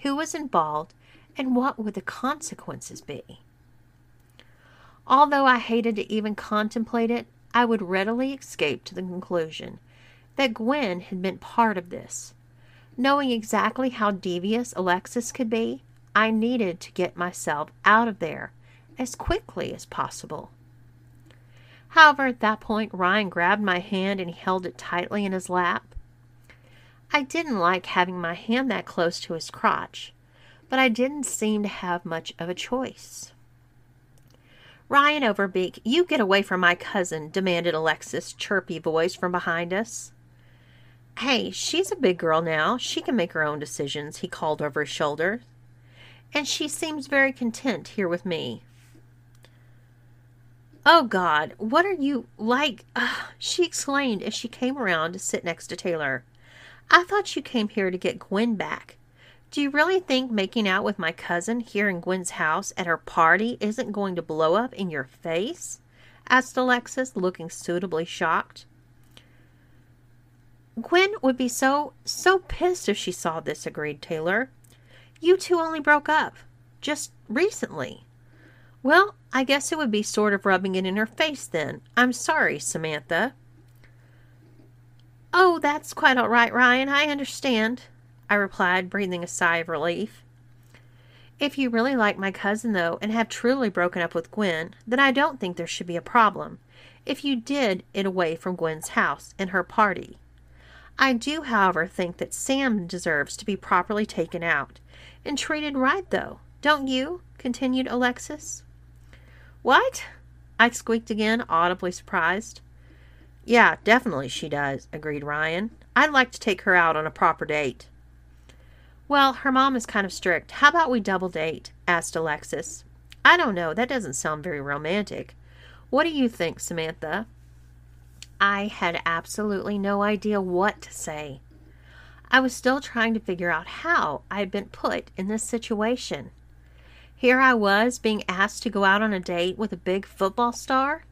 who was involved, and what would the consequences be. Although I hated to even contemplate it, I would readily escape to the conclusion that Gwen had been part of this. Knowing exactly how devious Alexis could be, I needed to get myself out of there as quickly as possible. However, at that point, Ryan grabbed my hand and he held it tightly in his lap. I didn't like having my hand that close to his crotch, but I didn't seem to have much of a choice. Ryan Overbeek, you get away from my cousin, demanded Alexis' chirpy voice from behind us. Hey, she's a big girl now. She can make her own decisions, he called over his shoulder. And she seems very content here with me. Oh, God, what are you like? she exclaimed as she came around to sit next to Taylor. I thought you came here to get Gwen back. Do you really think making out with my cousin here in Gwen's house at her party isn't going to blow up in your face? asked Alexis, looking suitably shocked. Gwen would be so, so pissed if she saw this, agreed Taylor. You two only broke up. Just recently. Well, I guess it would be sort of rubbing it in her face then. I'm sorry, Samantha. Oh, that's quite all right, Ryan. I understand, I replied, breathing a sigh of relief. If you really like my cousin, though, and have truly broken up with Gwen, then I don't think there should be a problem if you did it away from Gwen's house and her party. I do, however, think that Sam deserves to be properly taken out and treated right, though, don't you? continued Alexis. What? I squeaked again, audibly surprised. Yeah, definitely she does, agreed Ryan. I'd like to take her out on a proper date. Well, her mom is kind of strict. How about we double date? asked Alexis. I don't know. That doesn't sound very romantic. What do you think, Samantha? I had absolutely no idea what to say. I was still trying to figure out how I had been put in this situation. Here I was being asked to go out on a date with a big football star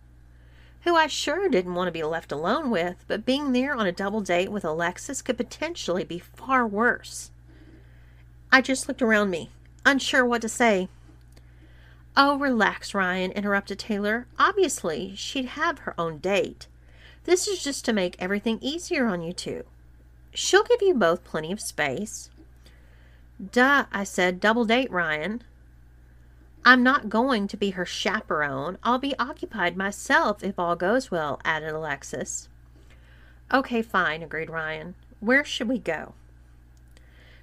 who I sure didn't want to be left alone with, but being there on a double date with Alexis could potentially be far worse. I just looked around me, unsure what to say. Oh, relax, Ryan, interrupted Taylor. Obviously, she'd have her own date. This is just to make everything easier on you two. She'll give you both plenty of space. Duh, I said, double date Ryan. I'm not going to be her chaperone. I'll be occupied myself if all goes well, added Alexis. Okay, fine, agreed Ryan. Where should we go?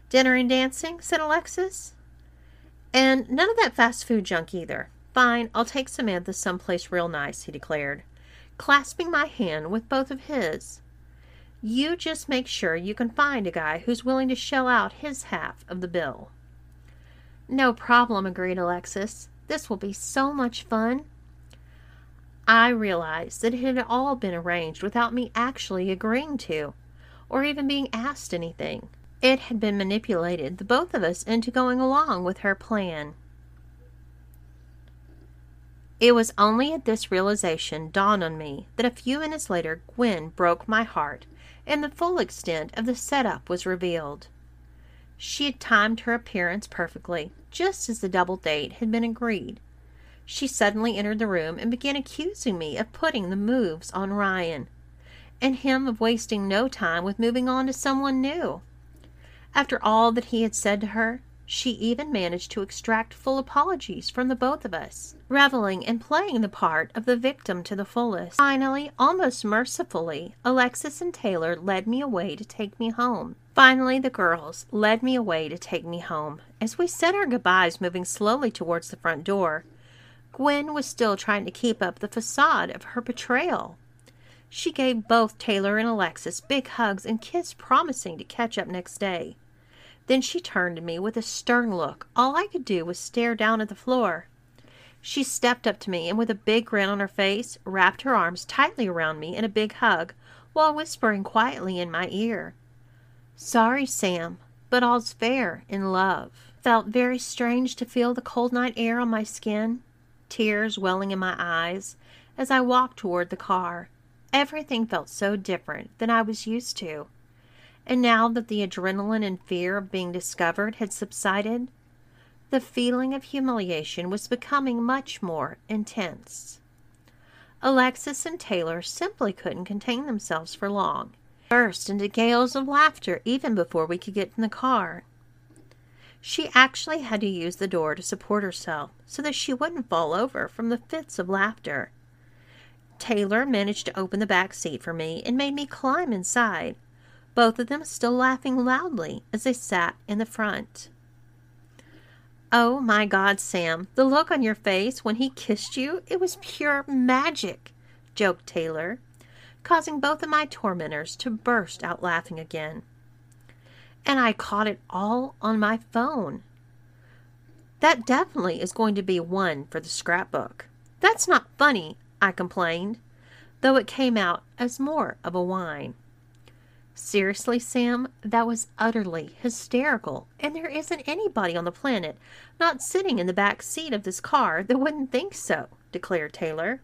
Dinner and dancing, said Alexis. And none of that fast food junk either. Fine, I'll take Samantha someplace real nice, he declared, clasping my hand with both of his. You just make sure you can find a guy who's willing to shell out his half of the bill. No problem, agreed Alexis. This will be so much fun. I realized that it had all been arranged without me actually agreeing to, or even being asked anything. It had been manipulated, the both of us, into going along with her plan. It was only at this realization dawned on me that a few minutes later Gwen broke my heart, and the full extent of the setup was revealed. She had timed her appearance perfectly, just as the double date had been agreed. She suddenly entered the room and began accusing me of putting the moves on Ryan, and him of wasting no time with moving on to someone new. After all that he had said to her, she even managed to extract full apologies from the both of us, reveling in playing the part of the victim to the fullest. Finally, almost mercifully, Alexis and Taylor led me away to take me home. Finally, the girls led me away to take me home. As we said our goodbyes, moving slowly towards the front door, Gwen was still trying to keep up the facade of her betrayal. She gave both Taylor and Alexis big hugs and kissed, promising to catch up next day. Then she turned to me with a stern look. All I could do was stare down at the floor. She stepped up to me and, with a big grin on her face, wrapped her arms tightly around me in a big hug while whispering quietly in my ear. Sorry, Sam, but all's fair in love. Felt very strange to feel the cold night air on my skin, tears welling in my eyes as I walked toward the car. Everything felt so different than I was used to. And now that the adrenaline and fear of being discovered had subsided, the feeling of humiliation was becoming much more intense. Alexis and Taylor simply couldn't contain themselves for long, burst into gales of laughter even before we could get in the car. She actually had to use the door to support herself so that she wouldn't fall over from the fits of laughter. Taylor managed to open the back seat for me and made me climb inside, both of them still laughing loudly as they sat in the front. Oh my God, Sam, the look on your face when he kissed you, it was pure magic, joked Taylor, causing both of my tormentors to burst out laughing again. And I caught it all on my phone. That definitely is going to be one for the scrapbook. That's not funny, I complained, though it came out as more of a whine. Seriously, Sam, that was utterly hysterical, and there isn't anybody on the planet not sitting in the back seat of this car that wouldn't think so, declared Taylor.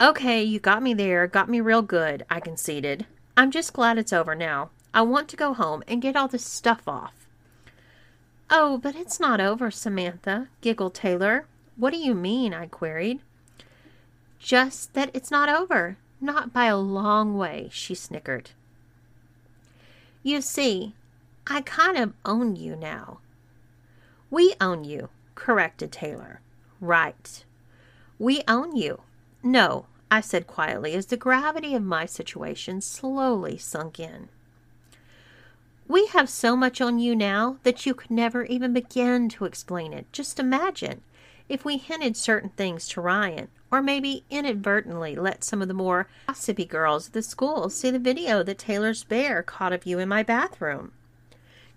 Okay, you got me there, got me real good, I conceded. I'm just glad it's over now. I want to go home and get all this stuff off. Oh, but it's not over, Samantha, giggled Taylor. What do you mean? I queried. Just that it's not over. Not by a long way, she snickered. You see, I kind of own you now. We own you, corrected Taylor. Right. We own you. No, I said quietly as the gravity of my situation slowly sunk in. We have so much on you now that you could never even begin to explain it. Just imagine if we hinted certain things to Ryan, or maybe inadvertently let some of the more gossipy girls at the school see the video that Taylor's bear caught of you in my bathroom.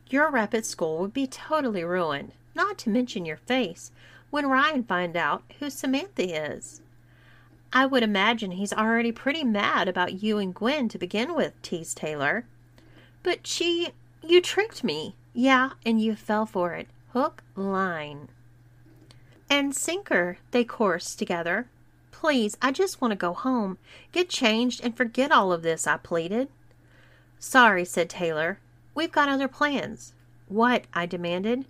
Your rep at school would be totally ruined, not to mention your face, when Ryan finds out who Samantha is. I would imagine he's already pretty mad about you and Gwen to begin with, teased Taylor. But she, you tricked me. Yeah, and you fell for it. Hook, line and Sinker, they chorused together. Please, I just want to go home, get changed, and forget all of this, I pleaded. Sorry, said Taylor. We've got other plans. What? I demanded.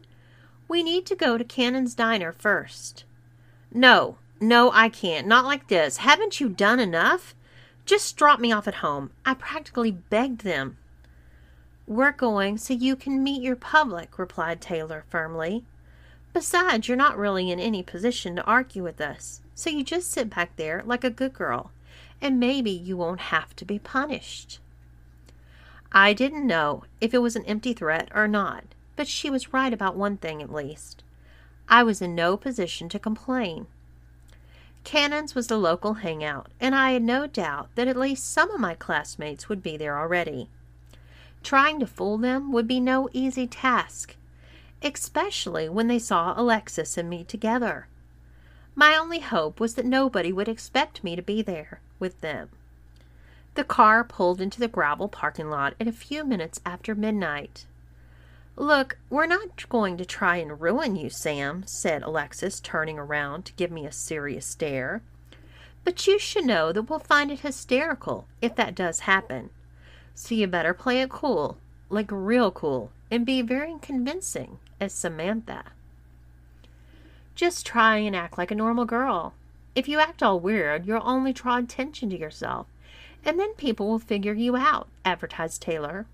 We need to go to Cannon's Diner first. No, no, I can't. Not like this. Haven't you done enough? Just drop me off at home. I practically begged them. We're going so you can meet your public, replied Taylor firmly. Besides, you're not really in any position to argue with us, so you just sit back there like a good girl, and maybe you won't have to be punished. I didn't know if it was an empty threat or not, but she was right about one thing at least. I was in no position to complain. Cannon's was the local hangout, and I had no doubt that at least some of my classmates would be there already. Trying to fool them would be no easy task, especially when they saw Alexis and me together. My only hope was that nobody would expect me to be there with them. The car pulled into the gravel parking lot at a few minutes after midnight. Look, we're not going to try and ruin you, Sam, said Alexis, turning around to give me a serious stare. But you should know that we'll find it hysterical if that does happen. So you better play it cool, like real cool, and be very convincing as Samantha. Just try and act like a normal girl. If you act all weird, you'll only draw attention to yourself, and then people will figure you out, advertised Taylor.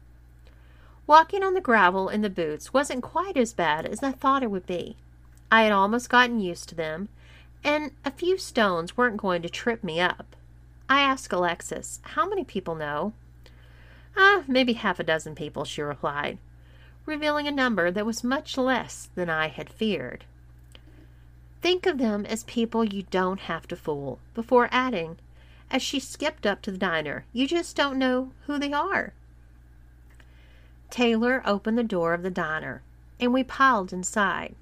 Walking on the gravel in the boots wasn't quite as bad as I thought it would be. I had almost gotten used to them, and a few stones weren't going to trip me up. I asked Alexis, How many people know? Ah, maybe half a dozen people, she replied, revealing a number that was much less than I had feared. Think of them as people you don't have to fool, before adding, as she skipped up to the diner, You just don't know who they are. Taylor opened the door of the diner, and we piled inside.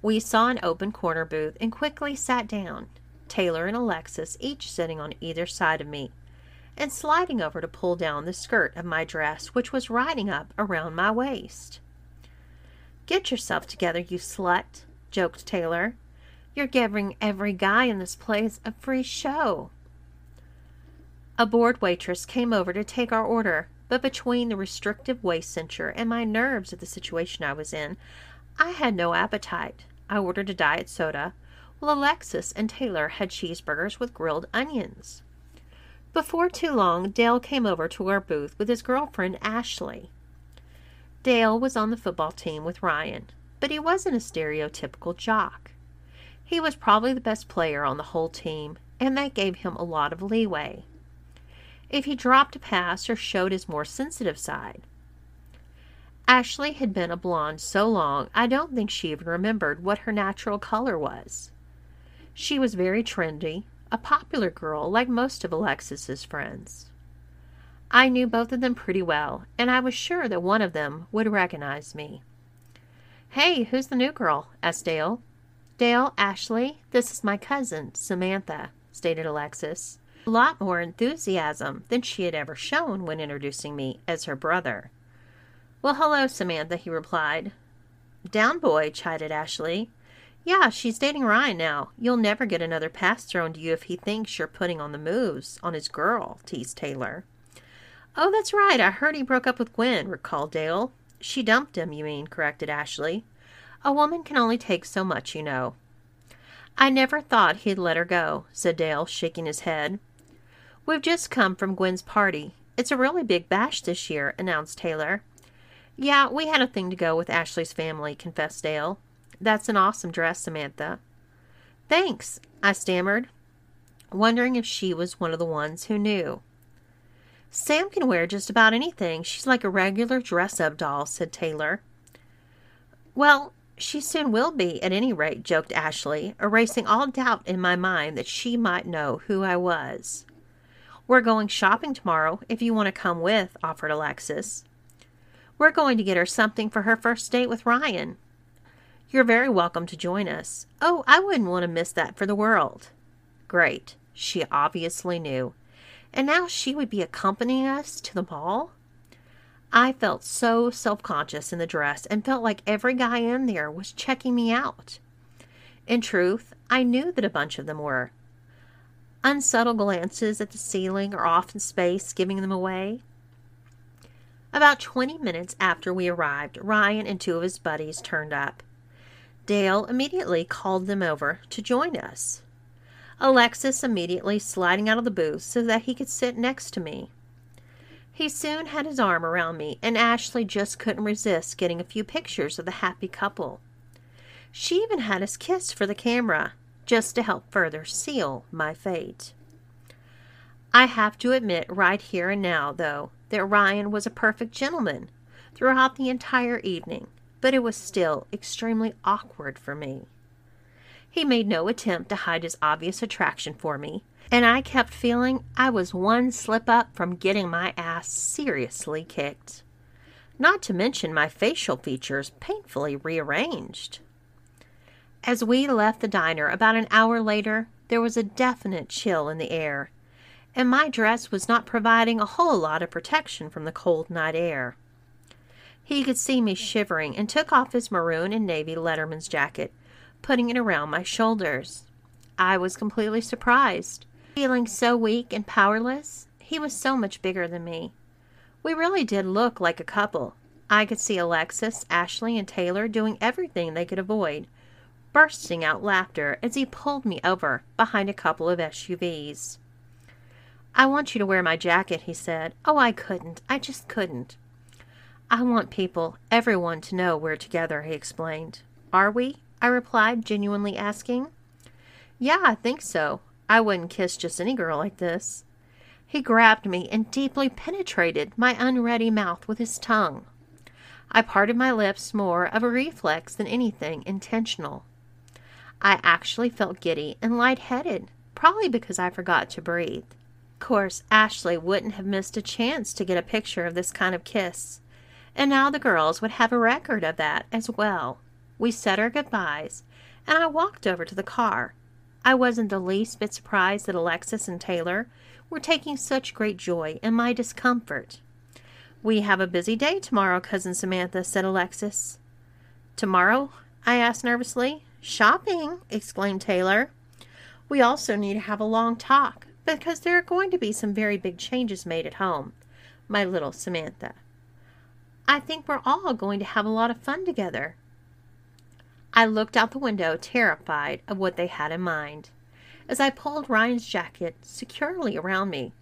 We saw an open corner booth and quickly sat down, Taylor and Alexis each sitting on either side of me, and sliding over to pull down the skirt of my dress, which was riding up around my waist. Get yourself together, you slut, joked Taylor. You're giving every guy in this place a free show. A bored waitress came over to take our order, but between the restrictive waist cincher and my nerves at the situation I was in, I had no appetite. I ordered a diet soda, while Alexis and Taylor had cheeseburgers with grilled onions. Before too long, Dale came over to our booth with his girlfriend Ashley. Dale was on the football team with Ryan, but he wasn't a stereotypical jock. He was probably the best player on the whole team, and that gave him a lot of leeway if he dropped a pass or showed his more sensitive side. Ashley had been a blonde so long I don't think she even remembered what her natural color was. She was very trendy, a popular girl like most of Alexis's friends. I knew both of them pretty well, and I was sure that one of them would recognize me. Hey, who's the new girl? asked Dale. Dale, Ashley, this is my cousin, Samantha, stated Alexis a lot more enthusiasm than she had ever shown when introducing me as her brother. Well, hello, Samantha, he replied. Down, boy, chided Ashley. Yeah, she's dating Ryan now. You'll never get another pass thrown to you if he thinks you're putting on the moves on his girl, teased Taylor. Oh, that's right. I heard he broke up with Gwen, recalled Dale. She dumped him, you mean, corrected Ashley. A woman can only take so much, you know. I never thought he'd let her go, said Dale, shaking his head. We've just come from Gwen's party. It's a really big bash this year, announced Taylor. Yeah, we had a thing to go with Ashley's family, confessed Dale. That's an awesome dress, Samantha. Thanks, I stammered, wondering if she was one of the ones who knew. Sam can wear just about anything. She's like a regular dress up doll, said Taylor. Well, she soon will be, at any rate, joked Ashley, erasing all doubt in my mind that she might know who I was. We're going shopping tomorrow if you want to come with, offered Alexis. We're going to get her something for her first date with Ryan. You're very welcome to join us. Oh, I wouldn't want to miss that for the world. Great. She obviously knew. And now she would be accompanying us to the mall? I felt so self conscious in the dress and felt like every guy in there was checking me out. In truth, I knew that a bunch of them were, Unsubtle glances at the ceiling or off in space giving them away. About 20 minutes after we arrived, Ryan and two of his buddies turned up. Dale immediately called them over to join us. Alexis immediately sliding out of the booth so that he could sit next to me. He soon had his arm around me, and Ashley just couldn't resist getting a few pictures of the happy couple. She even had us kiss for the camera, just to help further seal my fate. I have to admit right here and now, though, that Ryan was a perfect gentleman throughout the entire evening, but it was still extremely awkward for me. He made no attempt to hide his obvious attraction for me, and I kept feeling I was one slip up from getting my ass seriously kicked. Not to mention my facial features painfully rearranged. As we left the diner about an hour later, there was a definite chill in the air, and my dress was not providing a whole lot of protection from the cold night air. He could see me shivering and took off his maroon and navy letterman's jacket, putting it around my shoulders. I was completely surprised. Feeling so weak and powerless, he was so much bigger than me. We really did look like a couple. I could see Alexis, Ashley, and Taylor doing everything they could avoid, bursting out laughter as he pulled me over behind a couple of SUVs. I want you to wear my jacket, he said. Oh, I couldn't. I just couldn't. I want people, everyone, to know we're together, he explained. Are we? I replied, genuinely asking. Yeah, I think so. I wouldn't kiss just any girl like this. He grabbed me and deeply penetrated my unready mouth with his tongue. I parted my lips more of a reflex than anything intentional. I actually felt giddy and light-headed, probably because I forgot to breathe. Of course, Ashley wouldn't have missed a chance to get a picture of this kind of kiss, and now the girls would have a record of that as well. We said our goodbyes, and I walked over to the car, I wasn't the least bit surprised that Alexis and Taylor were taking such great joy in my discomfort. We have a busy day tomorrow, Cousin Samantha, said Alexis. Tomorrow? I asked nervously. Shopping, exclaimed Taylor. We also need to have a long talk because there are going to be some very big changes made at home, my little Samantha. I think we're all going to have a lot of fun together. I looked out the window, terrified of what they had in mind. As I pulled Ryan's jacket securely around me,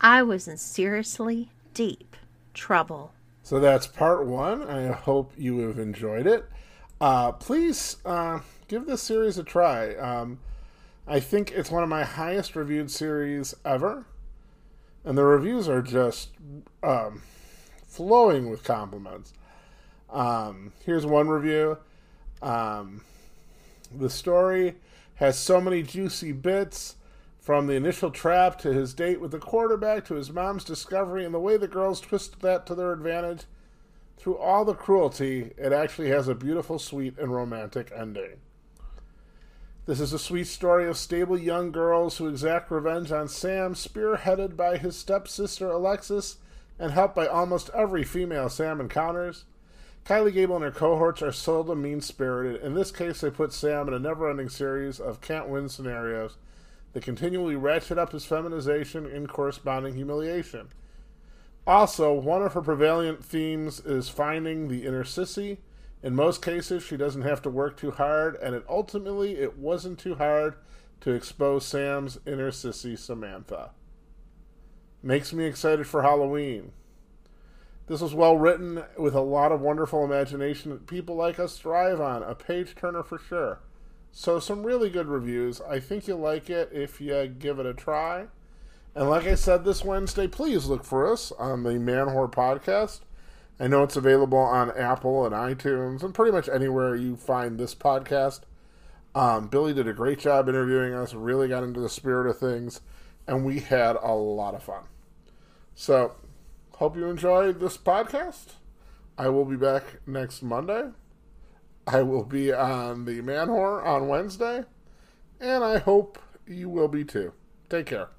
I was in seriously deep trouble. So that's part one. I hope you have enjoyed it. Uh, please uh, give this series a try. Um, I think it's one of my highest reviewed series ever. And the reviews are just um, flowing with compliments. Um, here's one review. Um, the story has so many juicy bits from the initial trap to his date with the quarterback to his mom's discovery and the way the girls twisted that to their advantage. Through all the cruelty, it actually has a beautiful, sweet, and romantic ending. This is a sweet story of stable young girls who exact revenge on Sam, spearheaded by his stepsister Alexis and helped by almost every female Sam encounters. Kylie Gable and her cohorts are seldom mean spirited. In this case, they put Sam in a never ending series of can't win scenarios that continually ratchet up his feminization and corresponding humiliation. Also, one of her prevalent themes is finding the inner sissy. In most cases, she doesn't have to work too hard, and it ultimately it wasn't too hard to expose Sam's inner sissy Samantha. Makes me excited for Halloween. This was well written with a lot of wonderful imagination that people like us thrive on. A page turner for sure. So, some really good reviews. I think you'll like it if you give it a try. And like I said this Wednesday, please look for us on the Man podcast. I know it's available on Apple and iTunes and pretty much anywhere you find this podcast. Um, Billy did a great job interviewing us, really got into the spirit of things, and we had a lot of fun. So, Hope you enjoyed this podcast. I will be back next Monday. I will be on the Manwhore on Wednesday. And I hope you will be too. Take care.